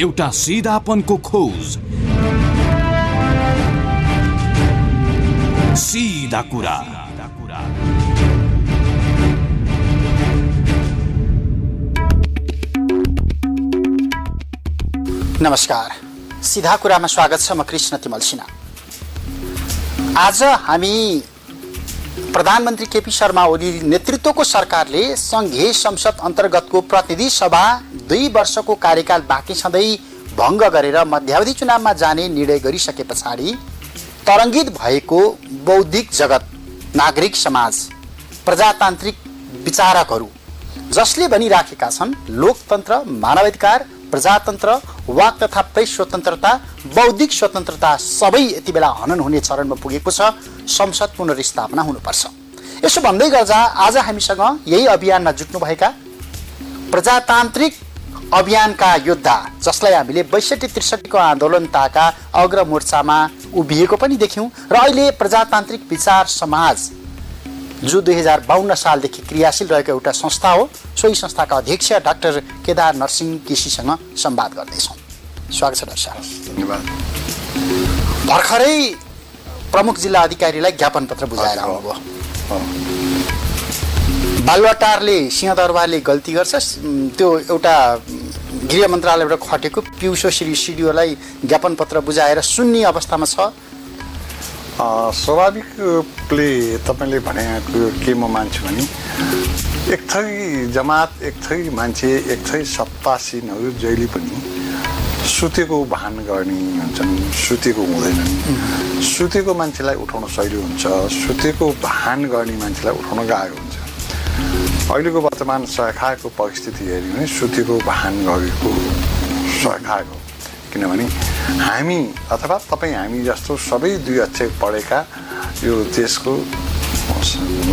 एउटा सिधापनको खोज। सिधा कुरा।
नमस्कार। सिधा कुरामा स्वागत छ म कृष्ण तिमल सिन्हा। आज हामी प्रधानमन्त्री केपी शर्मा ओली नेतृत्वको सरकारले सङ्घीय संसद अन्तर्गतको प्रतिनिधि सभा दुई वर्षको कार्यकाल बाँकी छँदै भङ्ग गरेर मध्यावधि चुनावमा जाने निर्णय गरिसके पछाडि तरङ्गित भएको बौद्धिक जगत नागरिक समाज प्रजातान्त्रिक विचारकहरू जसले भनिराखेका छन् लोकतन्त्र मानवाधिकार प्रजातन्त्र वाक तथा प्रेस स्वतन्त्रता बौद्धिक स्वतन्त्रता सबै यति बेला हनन हुने चरणमा पुगेको छ। संसद पुनर्स्थापना हुनुपर्छ। यसो भन्दै गर्दा आज हामीसँग यही अभियानमा जुट्नुभएका प्रजातान्त्रिक अभियानका योद्धा जसलाई हामीले बैसठी त्रिसठीको आन्दोलनताका अग्रमोर्चामा उभिएको पनि देख्यौँ र अहिले प्रजातान्त्रिक विचार समाज जो दुई हजार बाहन्न सालदेखि क्रियाशील रहेको एउटा संस्था हो सोही संस्थाका अध्यक्ष डाक्टर केदार नरसिंह केसीसँग संवाद गर्दैछौँ। स्वागत छ डाक्टर साहब।
धन्यवाद।
भर्खरै प्रमुख जिल्ला अधिकारीलाई ज्ञापन पत्र बुझाएर आउनुभयो। बालुवाटारले सिंहदरबारले गल्ती गर्छ। त्यो एउटा गृह मन्त्रालयबाट खटेको पिउसो श्री सिडिओलाई ज्ञापन पत्र बुझाएर सुन्ने अवस्थामा छ।
अ, स्वाभाविक रूपले तपाईँले भनेको के म मान्छु भने एक थरी जमात एक थरी मान्छे एक थरी सत्तासीनहरू जहिले पनि सुतेको भान गर्ने हुन्छन् सुतेको हुँदैनन्। सुतेको मान्छेलाई उठाउन सहिलो हुन्छ सुतेको भान गर्ने मान्छेलाई उठाउन गाह्रो हुन्छ। अहिलेको वर्तमान सरकारको परिस्थिति हेऱ्यो भने सुतेको भान गरेको सरकार हो। किनभने हामी अथवा तपाईँ हामी जस्तो सबै दुई अक्षर पढेका यो देशको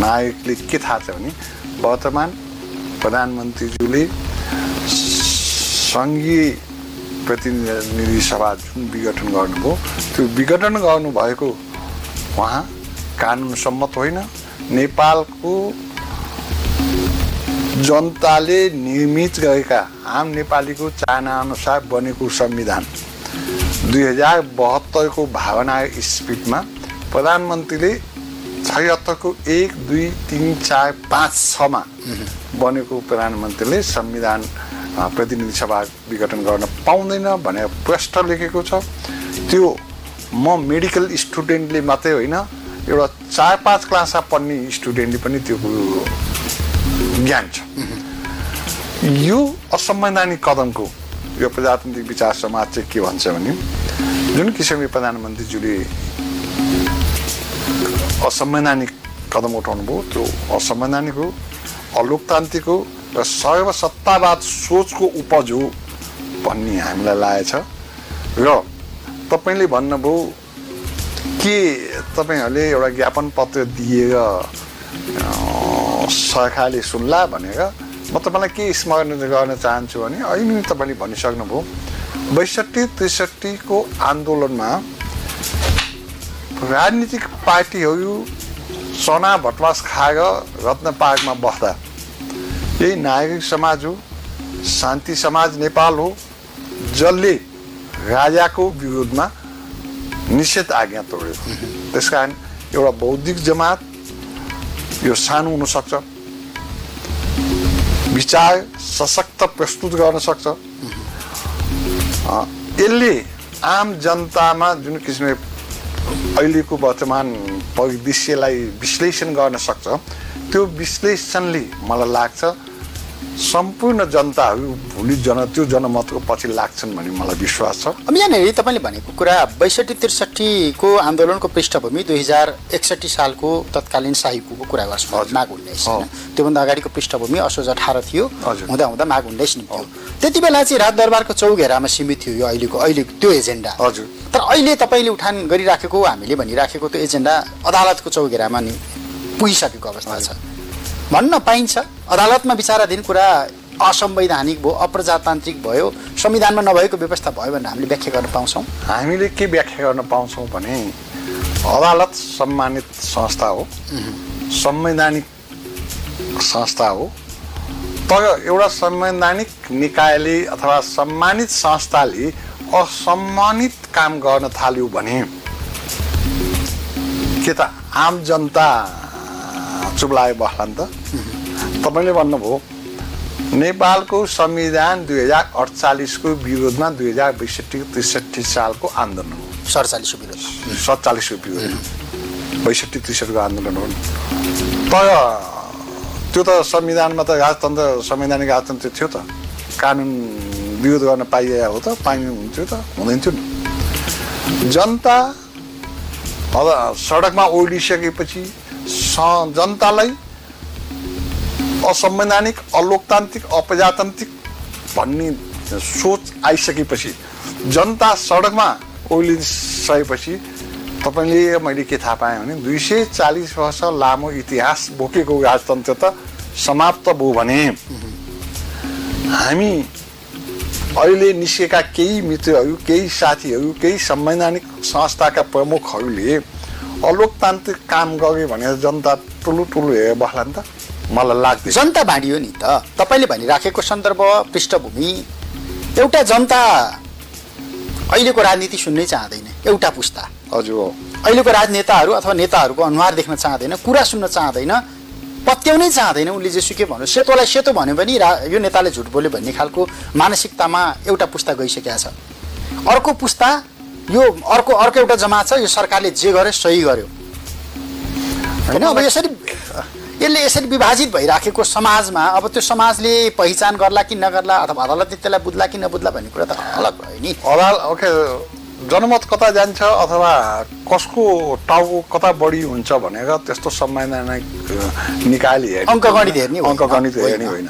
नायकले के थाहा छ भने वर्तमान प्रधानमन्त्रीज्यूले सङ्घीय प्रतिनिधि सभा जुन विघटन गर्नुभयो त्यो विघटन गर्नुभएको उहाँ कानुन सम्मत होइन। नेपालको जनताले निर्मित गरेका आम नेपालीको चाहना अनुसार बनेको संविधान। दुई हजार बहत्तरको भावना स्पिडमा प्रधानमन्त्रीले छयत्तरको एक दुई तिन चार पाँच छमा बनेको प्रधानमन्त्रीले संविधान प्रतिनिधि सभा विघटन गर्न पाउँदैन भनेर प्रष्ट लेखेको छ। त्यो म मेडिकल स्टुडेन्टले मात्रै होइन एउटा चार पाँच क्लासमा पढ्ने स्टुडेन्टले पनि त्यो ज्ञान छ यो असंवैधानिक कदमको यो प्रजातान्त्रिक विचार समाज चाहिँ के भन्छ भने जुन किसिमले प्रधानमन्त्रीज्यूले असंवैधानिक कदम उठाउनु भयो त्यो असंवैधानिक हो अलोकतान्त्रिक हो र सर्वसत्तावाद सोचको उपज हो भन्ने हामीलाई लागेछ। र तपाईँले भन्नुभयो के तपाईँहरूले एउटा ज्ञापन पत्र दिएर सरकारले सुन्ला भनेर म तपाईँलाई के स्मरण गर्न चाहन्छु भने अहिले नै तपाईँले भनिसक्नुभयो। बैसठी त्रिसठीको आन्दोलनमा राजनीतिक पार्टीहरू चना भटमास खाएर रत्न पार्कमा बस्दा। यही नागरिक समाज हो शान्ति समाज नेपाल हो जसले राजाको विरोधमा निषेध आज्ञा तोड्यो। त्यस कारण एउटा बौद्धिक जमात यो सानो हुनसक्छ। विचार सशक्त प्रस्तुत गर्न सक्छ। यसले आम जनतामा जुन किसिमले अहिलेको वर्तमान परिदृश्यलाई विश्लेषण गर्न सक्छ त्यो विश्लेषणले मलाई लाग्छ सम्पूर्ण जनताहरू भोलि जन त्यो जनमतको पछि लाग्छन् भन्ने मलाई विश्वास छ।
अब यहाँनिर तपाईँले भनेको कुरा बैसठी त्रिसठीको आन्दोलनको पृष्ठभूमि दुई हजार एकसठी सालको तत्कालीन साहिबको कुरा गर्छु। माघ उन्नाइस? त्योभन्दा अगाडिको पृष्ठभूमि असोज अठार थियो। हुँदा हुँदा माघ उन्नाइस निम्त्यो त्यति बेला चाहिँ राजदरबारको चौघेरामा सीमित थियो यो अहिलेको अहिलेको त्यो एजेन्डा।
हजुर।
तर अहिले तपाईँले उठान गरिराखेको हामीले भनिराखेको त्यो एजेन्डा अदालतको चौघेरामा नि पुगिसकेको अवस्था छ। भन्न पाइन्छ। अदालतमा विचाराधीन कुरा असंवैधानिक भयो अप्रजातान्त्रिक भयो संविधानमा नभएको व्यवस्था भयो भनेर हामीले व्याख्या गर्न पाउँछौँ।
हामीले के व्याख्या गर्न पाउँछौँ भने अदालत सम्मानित संस्था हो संवैधानिक संस्था हो तर एउटा संवैधानिक निकायले अथवा सम्मानित संस्थाले असम्मानित काम गर्न थाल्यो भने के त आम जनता चुप्लाए बस्ला नि त। तपाईँले भन्नुभयो नेपालको संविधान दुई हजार अडचालिसको विरोधमा दुई हजार बैसठी त्रिसठी सालको आन्दोलन हो।
सडचालिसको विरोध
सत्तालिसको विरोध बैसठी त्रिसठीको आन्दोलन हो। तर त्यो त संविधानमा त राजतन्त्र संवैधानिक राजतन्त्र थियो त। कानुन विरोध गर्न पाइए हो त पाइनु हुन्थ्यो त हुँदैन थियो नि। जनता अब सडकमा ओर्लिसकेपछि स- जनतालाई असंवैधानिक अलोकतान्त्रिक अप्रजातान्त्रिक भन्ने सोच आइसकेपछि जनता सडकमा ओर्लिसकेपछि तपाईँले मैले के थाहा पाएँ भने दुई सय चालिस वर्ष लामो इतिहास बोकेको राजतन्त्र त समाप्त भयो भने हामी अहिले निस्केका केही मित्रहरू केही साथीहरू केही संवैधानिक संस्थाका प्रमुखहरूले अलोकतान्त्रिक काम गरे भनेर जनता ठुलो ठुलो हेरेर बस्ला नि त। मलाई लाग्दैन।
जनता बाँडियो नि त। तपाईँले भनिराखेको सन्दर्भ पृष्ठभूमि। एउटा जनता अहिलेको राजनीति सुन्नै चाहँदैन। एउटा पुस्ता।
हजुर। हो
अहिलेको राजनेताहरू अथवा नेताहरूको अनुहार देख्न चाहँदैन कुरा सुन्न चाहँदैन पत्याउनै चाहँदैन। उसले जेसुकै भन्यो सेतोलाई सेतो भन्यो भने रा यो नेताले झुट बोल्यो भन्ने खालको मानसिकतामा एउटा पुस्ता गइसकेको छ। अर्को पुस्ता यो अर्को अर्को एउटा जमात छ यो सरकारले जे गर्यो सही गर्यो होइन अब यसरी यसले यसरी विभाजित भइराखेको समाजमा अब त्यो समाजले पहिचान गर्ला कि नगर्ला अथवा अदालतले त्यसलाई बुझ्ला कि नबुझ्ला भन्ने कुरा त अलग भयो नि
अदाल ओके जनमत कता जान्छ अथवा कसको टाउको कता बढी हुन्छ भनेर त्यस्तो संवैधानिक अ, निकायले हेर्ने
अङ्कगणित हेर्ने।
अङ्कगणित हेर्ने
होइन।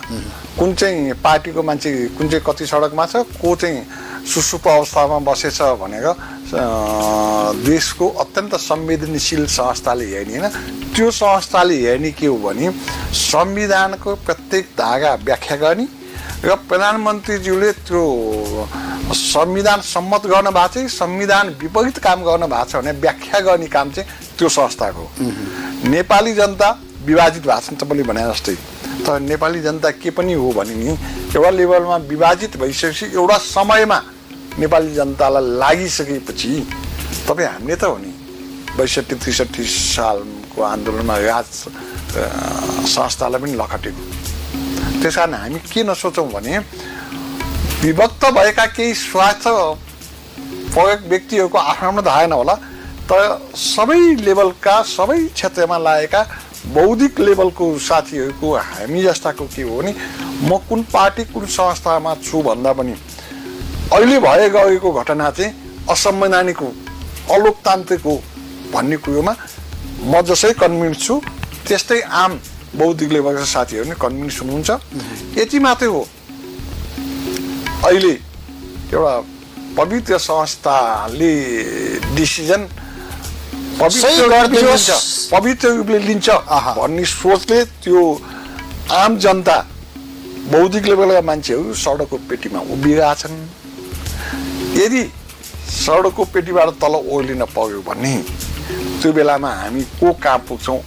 कुन चाहिँ पार्टीको मान्छे कुन चाहिँ कति सडकमा छ को चाहिँ सुसुप अवस्थामा बसेछ भनेर देशको अत्यन्त संवेदनशील संस्थाले हेर्ने होइन त्यो संस्थाले हेर्ने के हो भने संविधानको प्रत्येक धागा व्याख्या गर्ने र प्रधानमन्त्रीज्यूले त्यो संविधान सम्मत गर्न भएको चाहिँ संविधान विपरीत काम गर्न भएको छ भने व्याख्या गर्ने काम चाहिँ त्यो संस्थाको। नेपाली जनता विभाजित भएको छ तपाईँले भने जस्तै। तर नेपाली जनता के पनि हो भने नि एउटा लेभलमा विभाजित भइसकेपछि एउटा समयमा नेपाली जनतालाई लागिसकेपछि तपाईँ हामीले त हो नि। बैसठी त्रिसठी सालको आन्दोलनमा राज संस्थालाई पनि लखटेको। त्यस कारण हामी के नसोचौँ भने विभक्त भएका केही स्वार्थ प्रयोग व्यक्तिहरूको आफ्नो आफ्नो धारणा होला तर सबै लेभलका सबै क्षेत्रमा लागेका बौद्धिक लेभलको साथीहरूको हामी जस्ताको के हो भने म कुन पार्टी कुन संस्थामा छु भन्दा पनि अहिले भए गएको घटना चाहिँ असंवैधानिक हो अलोकतान्त्रिक हो भन्ने कुरोमा म जसै कन्भिन्स छु त्यस्तै आम बौद्धिक लेभलका साथीहरू पनि कन्भिन्स हुनुहुन्छ। यति मात्रै हो। अहिले एउटा पवित्र संस्थाले डिसिजन पवित्र रूपले। लिन्छ। भन्ने सोचले त्यो आम जनता बौद्धिक लेभलका मान्छेहरू सडकको पेटीमा उभिरहेछन्। यदि सडकको पेटीबाट तल ओर्लिन पर्यो भने त्यो बेलामा हामी को कहाँ पुग्छौँ?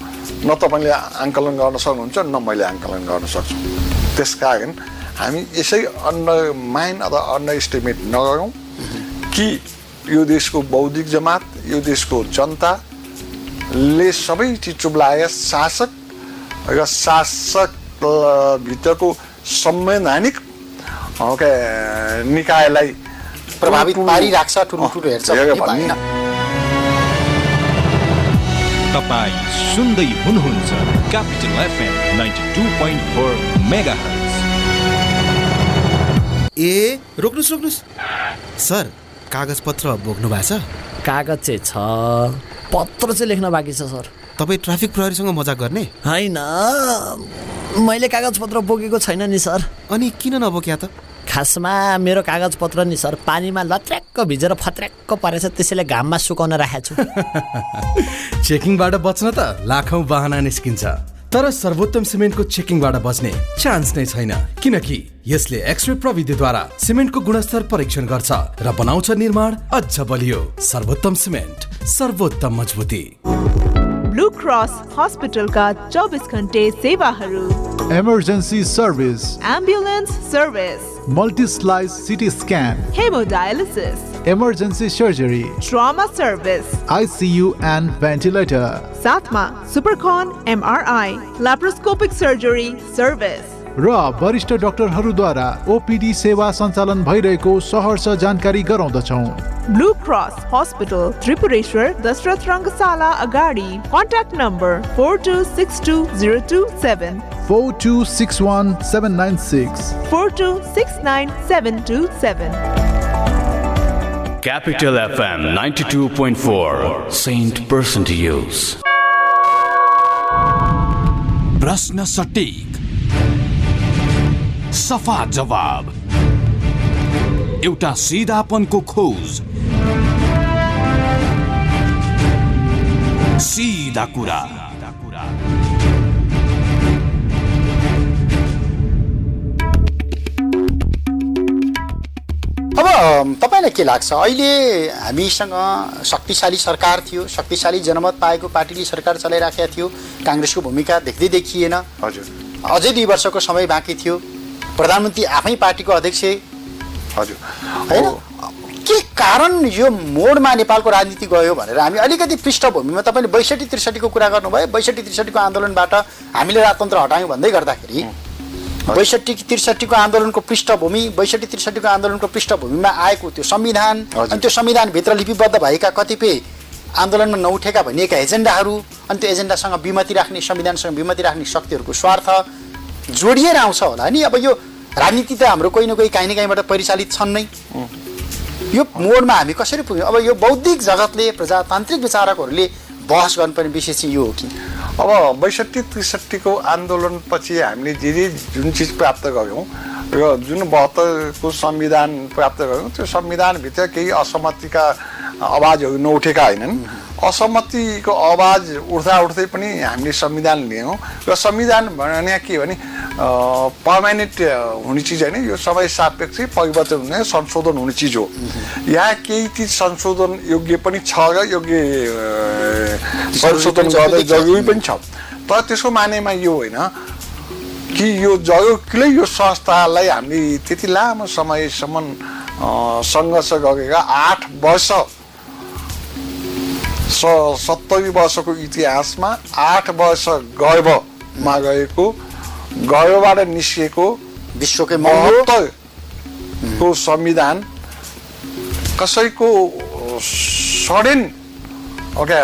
न तपाईँले आङ्कलन गर्न सक्नुहुन्छ न मैले आङ्कलन गर्न सक्छु। त्यस कारण हामी यसै अन्डर माइन्ड अथवा अन्डर इस्टिमेट नगरौँ कि यो देशको बौद्धिक जमात यो देशको जनताले सबै चिज चुब्लाएर शासक र शासक भित्रको संवैधानिक अ, के, निकायलाई
प्रभावित पारिराख्छ ठुलो ठुलो हेर्छ।
तपाईँ सुन्दै हुनुहुन्छ capital FM ninety two point four mega
ए रोक्नुहोस् रोक्नुहोस्। सर कागजपत्र बोक्नु भएको छ?
कागज चाहिँ छ। पत्र चाहिँ लेख्न बाँकी छ सर।
तपाईँ ट्राफिक प्रहरीसँग मजाक गर्ने?
होइन। मैले कागजपत्र बोकेको छैन नि सर।
अनि किन नबोक्या त?
खासमा मेरो कागजपत्र नि सर। पानीमा लत्र्याक्क भिजेर फत्र्याक्क परेछ त्यसैले घाममा सुकाउन राखेको छु।
चेकिङबाट बच्न त लाखौँ बाहना निस्किन्छ। तर सर्वोत्तम सिमेन्टको चेकिङबाट बच्ने चान्स नै छैन। किनकि यसले एक्सरे प्रविधिद्वारा सिमेन्टको गुणस्तर परीक्षण गर्छ र बनाउँछ निर्माण अझ बलियो। सर्वोत्तम सिमेन्ट सर्वोत्तम मजबुती।
ब्लू क्रस हस्पिटलका चौबिस घन्टे सेवाहरू।
Emergency service
ambulance service
multi-slice CT scan,
hemodialysis,
emergency surgery,
trauma service,
ICU and ventilator,
SATMA, Supercon, MRI, laparoscopic surgery service.
र वरिष्ठ डाक्टरहरूद्वारा ओपिडी सेवा सञ्चालन भइरहेको सहर्ष जानकारी गराउँदछौँ।
Blue cross hospital Tripureshwar Dasharath Rangashala अगाडि। Contact number four two six two zero two seven
four two six one seven nine six.
Four two six nine seven two seven
Capital FM 92.4 Saint Person to use. प्रश्न सटिक सफा जवाब। एउटा सिधापनको खोज। सिधा कुरा।
अब तपाईँलाई के लाग्छ? अहिले हामीसँग शक्तिशाली सरकार थियो शक्तिशाली जनमत पाएको पार्टीले सरकार चलाइराखेका थियो। काङ्ग्रेसको भूमिका देख्दै देखिएन।
हजुर।
अझै दुई वर्षको समय बाँकी थियो। प्रधानमन्त्री आफै पार्टीको अध्यक्ष
हजुर।
होइन? के कारण यो मोडमा नेपालको राजनीति गयो भनेर हामी अलिकति पृष्ठभूमिमा तपाईँले बैसठी त्रिसठीको कुरा गर्नुभयो। बैसठी त्रिसठीको आन्दोलनबाट हामीले राजतन्त्र हटायौँ भन्दै गर्दाखेरि बैसठी त्रिसठीको आन्दोलनको पृष्ठभूमि बैसठी त्रिसठीको आन्दोलनको पृष्ठभूमिमा आएको त्यो संविधान अनि त्यो संविधानभित्र लिपिबद्ध भएका कतिपय आन्दोलनमा नउठेका भनिएका एजेन्डाहरू अनि त्यो एजेन्डासँग विमति राख्ने संविधानसँग विमति राख्ने शक्तिहरूको स्वार्थ जोडिएर आउँछ होला नि। अब यो राजनीति त हाम्रो कोही न कोही काहीँ न काहीँबाट परिचालित छन् नै। यो मोडमा हामी कसरी पुग्यौँ? अब यो बौद्धिक जगतले प्रजातान्त्रिक विचारकहरूले बहस गर्नुपर्ने विषय चाहिँ यो हो कि?
अब बैसठी त्रिसठीको आन्दोलनपछि हामीले जे जे जुन चिज प्राप्त गऱ्यौँ र जुन बहत्तरको संविधान प्राप्त गऱ्यौँ त्यो संविधानभित्र केही असहमतिका आवाजहरू नउठेका होइनन्। असहमतिको आवाज उठ्दा उठ्दै पनि हामीले संविधान लियौँ। र संविधान भने के भने पर्मानेन्ट हुने चिज होइन यो समय सापेक्ष परिवर्तन हुने संशोधन हुने चिज हो। यहाँ केही चिज संशोधन योग्य पनि छ र योग्य संशोधन गर्दा जरुरी पनि छ। तर त्यसको मानेमा यो होइन कि यो जरुरीले यो संस्थालाई हामीले त्यति लामो समयसम्म सङ्घर्ष गरेर आठ वर्ष स सत्तरी वर्षको इतिहासमा आठ वर्ष गर्भमा गएको गर्भबाट निस्किएको
विश्वकै
महत्तरको संविधान कसैको सडेन ओके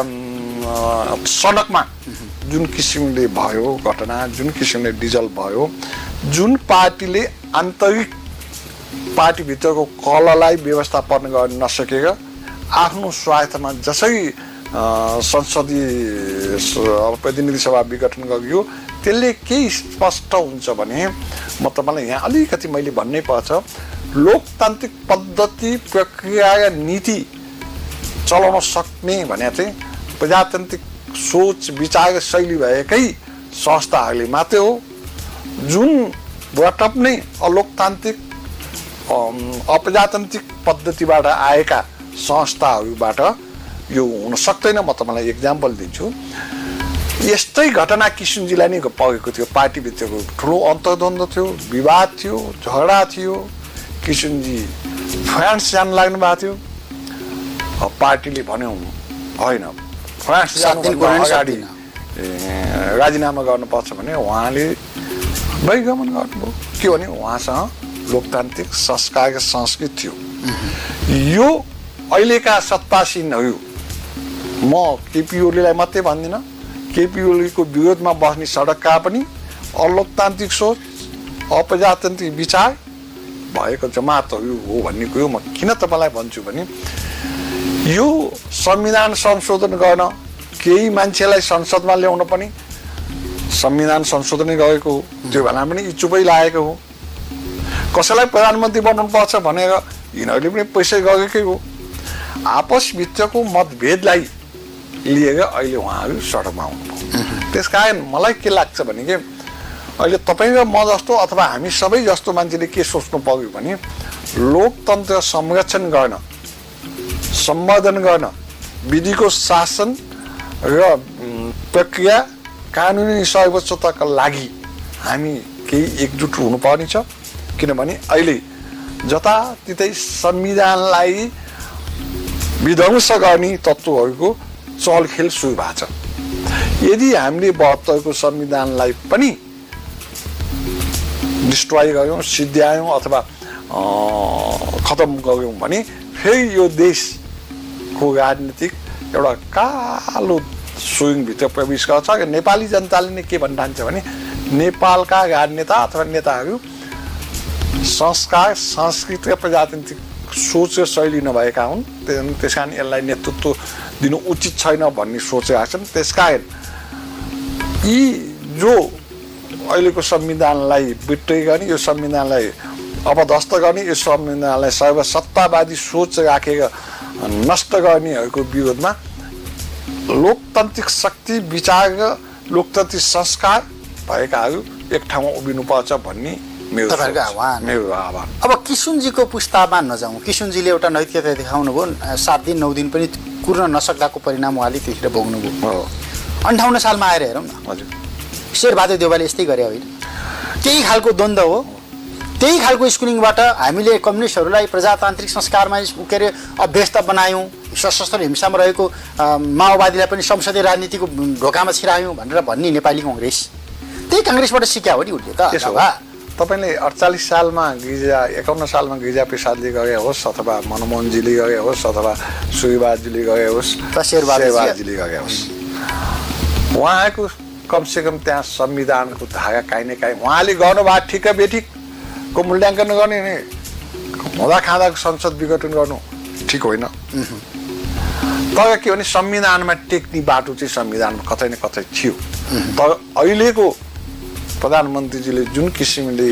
सडकमा जुन किसिमले भयो घटना जुन किसिमले डिजल भयो जुन पार्टीले आन्तरिक पार्टीभित्रको कललाई व्यवस्थापन गर्न नसकेर आफ्नो स्वार्थमा जसरी संसदीय प्रतिनिधि सभा विघटन गरियो त्यसले के स्पष्ट हुन्छ भने म तपाईँलाई यहाँ अलिकति मैले भन्नै पर्छ लोकतान्त्रिक पद्धति प्रक्रिया र नीति चलाउन सक्ने भने चाहिँ प्रजातान्त्रिक सोच विचार शैली भएकै संस्थाहरूले मात्रै हो जुन बटअप नै अलोकतान्त्रिक अप्रजातान्त्रिक पद्धतिबाट आएका संस्थाहरूबाट यो हुन सक्दैन म तपाईँलाई इक्जाम्पल दिन्छु। यस्तै घटना किसुनजीलाई नै परेको थियो पार्टीभित्रको ठुलो अन्तर्द्वन्द थियो विवाद थियो झगडा थियो। किसुनजी फ्रान्स जान लाग्नु भएको थियो। पार्टीले भन्यो होइन फ्रान्स जानुभन्दा
पुऱ्याउनु
अगाडि राजीनामा गर्नुपर्छ भने उहाँले बहिगमन गर्नुभयो। के भने उहाँसँग लोकतान्त्रिक संस्कार संस्कृति थियो। यो अहिलेका सत्तासीनहरू म केपी ओलीलाई मात्रै भन्दिनँ। केपी ओलीको विरोधमा बस्ने सडकका पनि अलोकतान्त्रिक सोच अप्रजातान्त्रिक विचार भएको जमातहरू हो भन्ने कुरो म किन तपाईँलाई भन्छु भने यो संविधान संशोधन गर्न केही मान्छेलाई संसदमा ल्याउन पनि संविधान संशोधनै गरेको हो। त्यो बेला पनि इचुपै लागेको हो। कसैलाई प्रधानमन्त्री बनाउनु पर्छ भनेर यिनीहरूले पनि पैसा गएकै हो। आपसभित्रको मतभेदलाई लिएर अहिले उहाँहरू सडकमा आउनुभयो त्यस कारण मलाई के लाग्छ भने कि अहिले तपाईँ र म जस्तो अथवा हामी सबै जस्तो मान्छेले के सोच्नु पर्यो भने लोकतन्त्र संरक्षण गर्न सम्वर्धन गर्न विधिको शासन र प्रक्रिया कानुनी सर्वोच्चताका लागि हामी केही एकजुट हुनुपर्ने छ किनभने अहिले जतातितै संविधानलाई विध्वंस गर्ने तत्त्वहरूको चलखेल सुरु भएको छ। यदि हामीले बहत्तरको संविधानलाई पनि डिस्ट्रोय गऱ्यौँ सिद्ध्यायौँ अथवा खतम गऱ्यौँ भने फेरि यो देशको राजनीतिक एउटा कालो सुइङभित्र प्रवेश गर्छ। र नेपाली जनताले नै के भनिरहन्छ भने नेपालका राजनेता अथवा नेताहरू संस्कार संस्कृति र प्रजातान्त्रिक सोच र शैली नभएका हुन्। त्यस कारण यसलाई नेतृत्व दिनु उचित छैन भन्ने सोचेका छन्। त्यस कारण यी जो अहिलेको संविधानलाई बिट्टै गर्ने यो संविधानलाई अपदस्त गर्ने यो संविधानलाई सर्वसत्तावादी सोच राखेर नष्ट गर्नेहरूको विरोधमा लोकतान्त्रिक शक्ति विचार र लोकतान्त्रिक संस्कार भएकाहरू एक ठाउँमा उभिनुपर्छ भन्ने
तपाईँहरूको
सोच,
आह्वान।
मेरो आह्वान
अब किसुनजीको पुस्तामा नजाउँ किसुनजीले एउटा नैतिकता देखाउनु भयो सात दिन नौ दिन पनि कुर्न नसक्दाको परिणाम उहाँले त्यतिखेर भोग्नुभयो अन्ठाउन्न सालमा आएर हेरौँ न।
हजुर।
शेरबहादुर देवालले यस्तै गरे होइन। त्यही खालको द्वन्द्व हो। त्यही खालको स्कुलिङबाट हामीले कम्युनिस्टहरूलाई प्रजातान्त्रिक संस्कारमा के अरे अभ्यस्त बनायौँ। सशस्त्र हिंसामा रहेको माओवादीलाई पनि संसदीय राजनीतिको ढोकामा छिरायौँ भनेर भन्ने नेपाली कङ्ग्रेस। त्यही काङ्ग्रेसबाट सिक्या हो नि उसले त
तपाईँले अडचालिस सालमा गिरिजा एकाउन्न सालमा गिरिजा प्रसादले गए होस् अथवा मनमोहनजीले गए होस् अथवा सूर्यबाजीले गए होस्। शेरबहादुरजीले गए होस्। उहाँको कमसेकम त्यहाँ संविधानको धागा काहीँ न काहीँ उहाँले गर्नुभएको ठिक बेठिकको मूल्याङ्कन गर्ने नि हुँदा खाँदाको संसद विघटन गर्नु ठिक होइन। तर के भने संविधानमा टेक्ने बाटो चाहिँ संविधानमा कतै न कतै थियो। तर अहिलेको प्रधानमन्त्रीजीले जुन किसिमले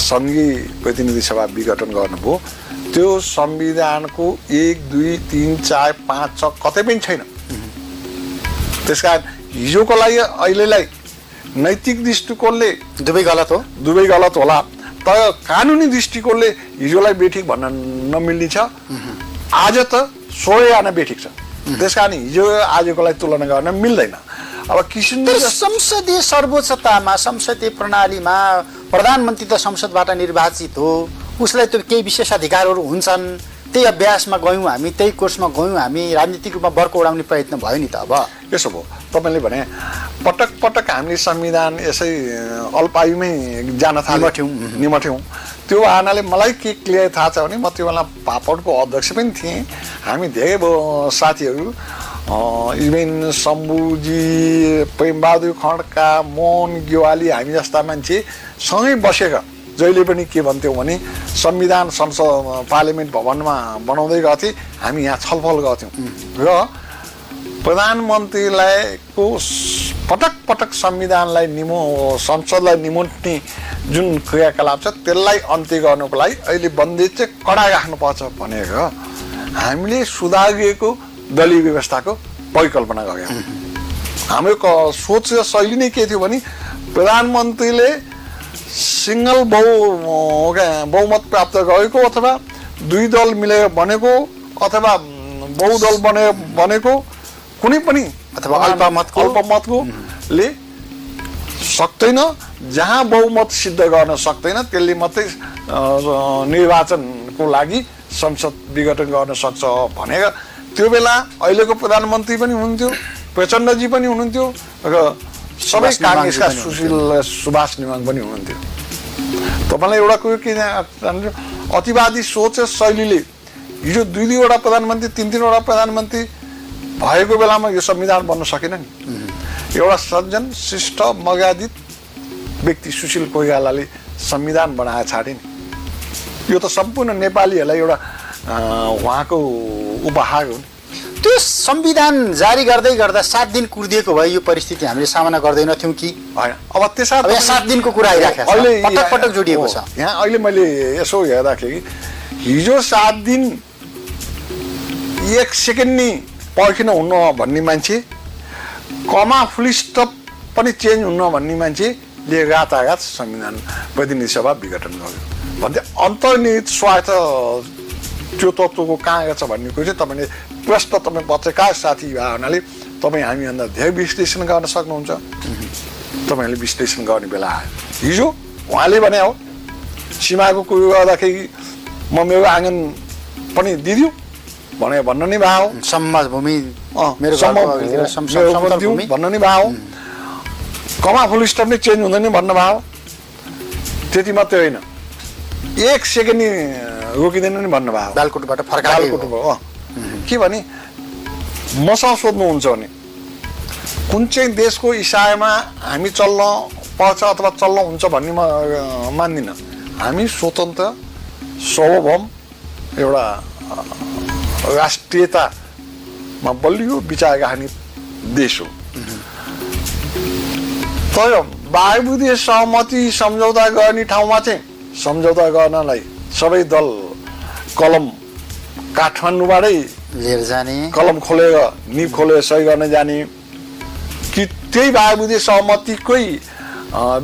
सङ्घीय प्रतिनिधि सभा विघटन गर्नुभयो त्यो संविधानको एक दुई तिन चार पाँच छ कतै पनि छैन। त्यस कारण हिजोको लागि अहिलेलाई नैतिक दृष्टिकोणले
दुवै गलत हो।
दुवै गलत होला। तर कानुनी दृष्टिकोणले हिजोलाई बेठिक भन्न नमिल्ने छ। आज त सोह्रै आना बेठिक छ। त्यस कारण हिजो आजकोलाई तुलना गर्न मिल्दैन। अब किसिम
संसदीय सर्वोच्चतामा संसदीय प्रणालीमा प्रधानमन्त्री त संसदबाट निर्वाचित हो। उसलाई त केही विशेषाधिकारहरू हुन्छन्। त्यही अभ्यासमा गयौँ हामी त्यही कोर्समा गयौँ हामी राजनीतिक रूपमा बर्को उडाउने प्रयत्न भयो नि त अब।
यसो भयो। तपाईँले भने पटक पटक हामीले संविधान यसै अल्पायुमै जान थाल्यौँ। निमठ्यौँ। त्यो आनाले मलाई के क्लियर थाहा छ भने म त्यो बेला पापडको अध्यक्ष पनि थिएँ। हामी धेरै साथीहरू। इभेन शम्भुजी प्रेमबहादुर खड्का मोहन गेवाली हामी जस्ता मान्छे सँगै बसेर जहिले पनि के भन्थ्यौँ भने संविधान संसद पार्लिमेन्ट भवनमा बनाउँदै गर्थेँ हामी यहाँ छलफल गर्थ्यौँ र प्रधानमन्त्रीलाई को स- पटक पटक संविधानलाई निमो संसदलाई निमुट्ने जुन क्रियाकलाप छ त्यसलाई अन्त्य गर्नुको लागि अहिले बन्देज चाहिँ कडा राख्नुपर्छ भनेर हामीले सुधारिएको दलीय व्यवस्थाको परिकल्पना गऱ्यौँ हाम्रो क- सोच र शैली नै के थियो भने प्रधानमन्त्रीले सिङ्गल बहु बहुमत प्राप्त गरेको अथवा दुई दल मिलेर बनेको अथवा बहुदल बने बनेको कुनै पनि
अथवा अल्पमतको।
अल्पमतको। ले सक्दैन। जहाँ बहुमत सिद्ध गर्न सक्दैन त्यसले मात्रै निर्वाचनको लागि संसद विघटन गर्न सक्छ भनेर त्यो बेला अहिलेको प्रधानमन्त्री पनि हुनुहुन्थ्यो प्रचण्डजी पनि हुनुहुन्थ्यो र सबै काङ्ग्रेसका सुशील सुभाष निमाङ पनि हुनुहुन्थ्यो। तपाईँलाई एउटा कुरो के अतिवादी सोच शैलीले हिजो दुई दुईवटा प्रधानमन्त्री तिन तिनवटा प्रधानमन्त्री भएको बेलामा यो संविधान बन्न सकेन नि। एउटा सज्जन शिष्ट मर्यादित व्यक्ति सुशील कोइरालाले संविधान बनाएर छाडे नि। यो त सम्पूर्ण नेपालीहरूलाई एउटा उहाँको उपहार हो नि
त्यो संविधान जारी गर्दै गर्दा सात दिन कुर्दिएको भए यो परिस्थिति हामीले सामना गर्दैनथ्यौँ कि?
होइन। अब त्यसमा
सात दिनको कुरा आइराखेको छ।
अहिले
पटक पटक जोडिएको छ।
यहाँ अहिले मैले यसो हेर्दाखेरि हिजो सात दिन एक सेकेन्ड नि पर्खिन हुन्न भन्ने मान्छे कमा फुल स्टप पनि चेन्ज हुन्न भन्ने मान्छेले रातारात संविधान प्रतिनिधि सभा विघटन गर्यो। भन्दै अन्तर्निहित स्वार्थ त्यो तत्त्वको कहाँ छ भन्ने कुरो चाहिँ तपाईँले प्रश्न तपाईँ पत्रकार साथी भए हुनाले तपाईँ हामीभन्दा धेरै विश्लेषण गर्न सक्नुहुन्छ। तपाईँहरूले विश्लेषण गर्ने बेला आयो। हिजो उहाँले भने हो सीमाको कुरो गर्दाखेरि म मेरो आँगन पनि दिदिउँ भने भन्न नै भयो
सम्म भूमि मेरो
सम्म-
घरको अगाडितिर सम-
मेरो
समतल
पनि दिउँ
भूमि।
भन्न नै भयो कमा फुल स्टप नै चेन्ज हुँदैन भन्न भयो त्यति मात्रै होइन। एक सेकेन्ड रोकिँदैन नि भन्नु भयो
बालकोटबाट फर्काएकै हो।
बालकोटबाट, अँ। के भने मसँग सोध्नुहुन्छ भने कुन चाहिँ देशको इसायमा हामी चल्न पर्छ अथवा चल्न हुन्छ भन्ने म मान्दिनँ हामी स्वतन्त्र सार्वभौम एउटा राष्ट्रियतामा बलियो विचार राख्ने देश हो तर वायुविधीय सहमति सम्झौता गर्ने ठाउँमा चाहिँ सम्झौता गर्नलाई सबै दल कलम काठमाडौँबाटै
लिएर जाने।
कलम खोलेर निब खोलेर सही गर्न जाने। कि त्यही वायुविधीय सहमतिकै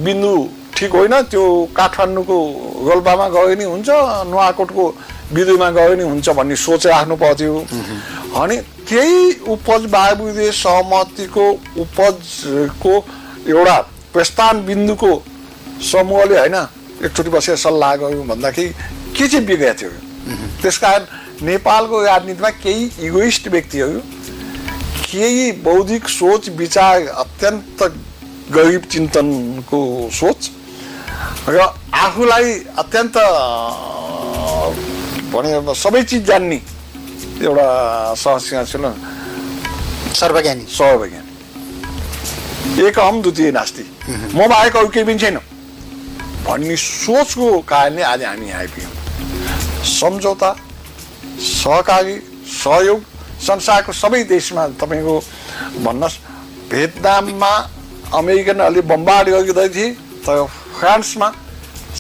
बिन्दु ठिक होइन त्यो काठमाडौँको रोल्पामा गयो नि हुन्छ नुवाकोटको विदुमा गयो नि हुन्छ भन्ने सोच राख्नु पर्थ्यो। अनि त्यही उपज वायुविधीय सहमतिको उपजको एउटा प्रस्थान बिन्दुको समूहले होइन एकचोटि बसेर सल्लाह गऱ्यौँ भन्दाखेरि के चाहिँ बिग्रेको थियो? त्यसकारण नेपालको राजनीतिमा केही इगोइस्ट व्यक्तिहरू केही बौद्धिक सोच विचार अत्यन्त गरिब चिन्तनको सोच र आफूलाई अत्यन्त भने सबै चिज जान्ने एउटा सहसिंह
सर्वज्ञानी।
सर्वज्ञानी। एक अहम द्वितीय नास्ति। म बाहेक अरू केही पनि छैन। भन्ने सोचको कारणले आज हामी आइपुग्यौँ। सम्झौता सहकारी सहयोग संसारको सबै देशमा तपाईँको भन्नुहोस् भियतनाममा अमेरिकनहरूले बम्बार्ड गरिँदै थिए तर फ्रान्समा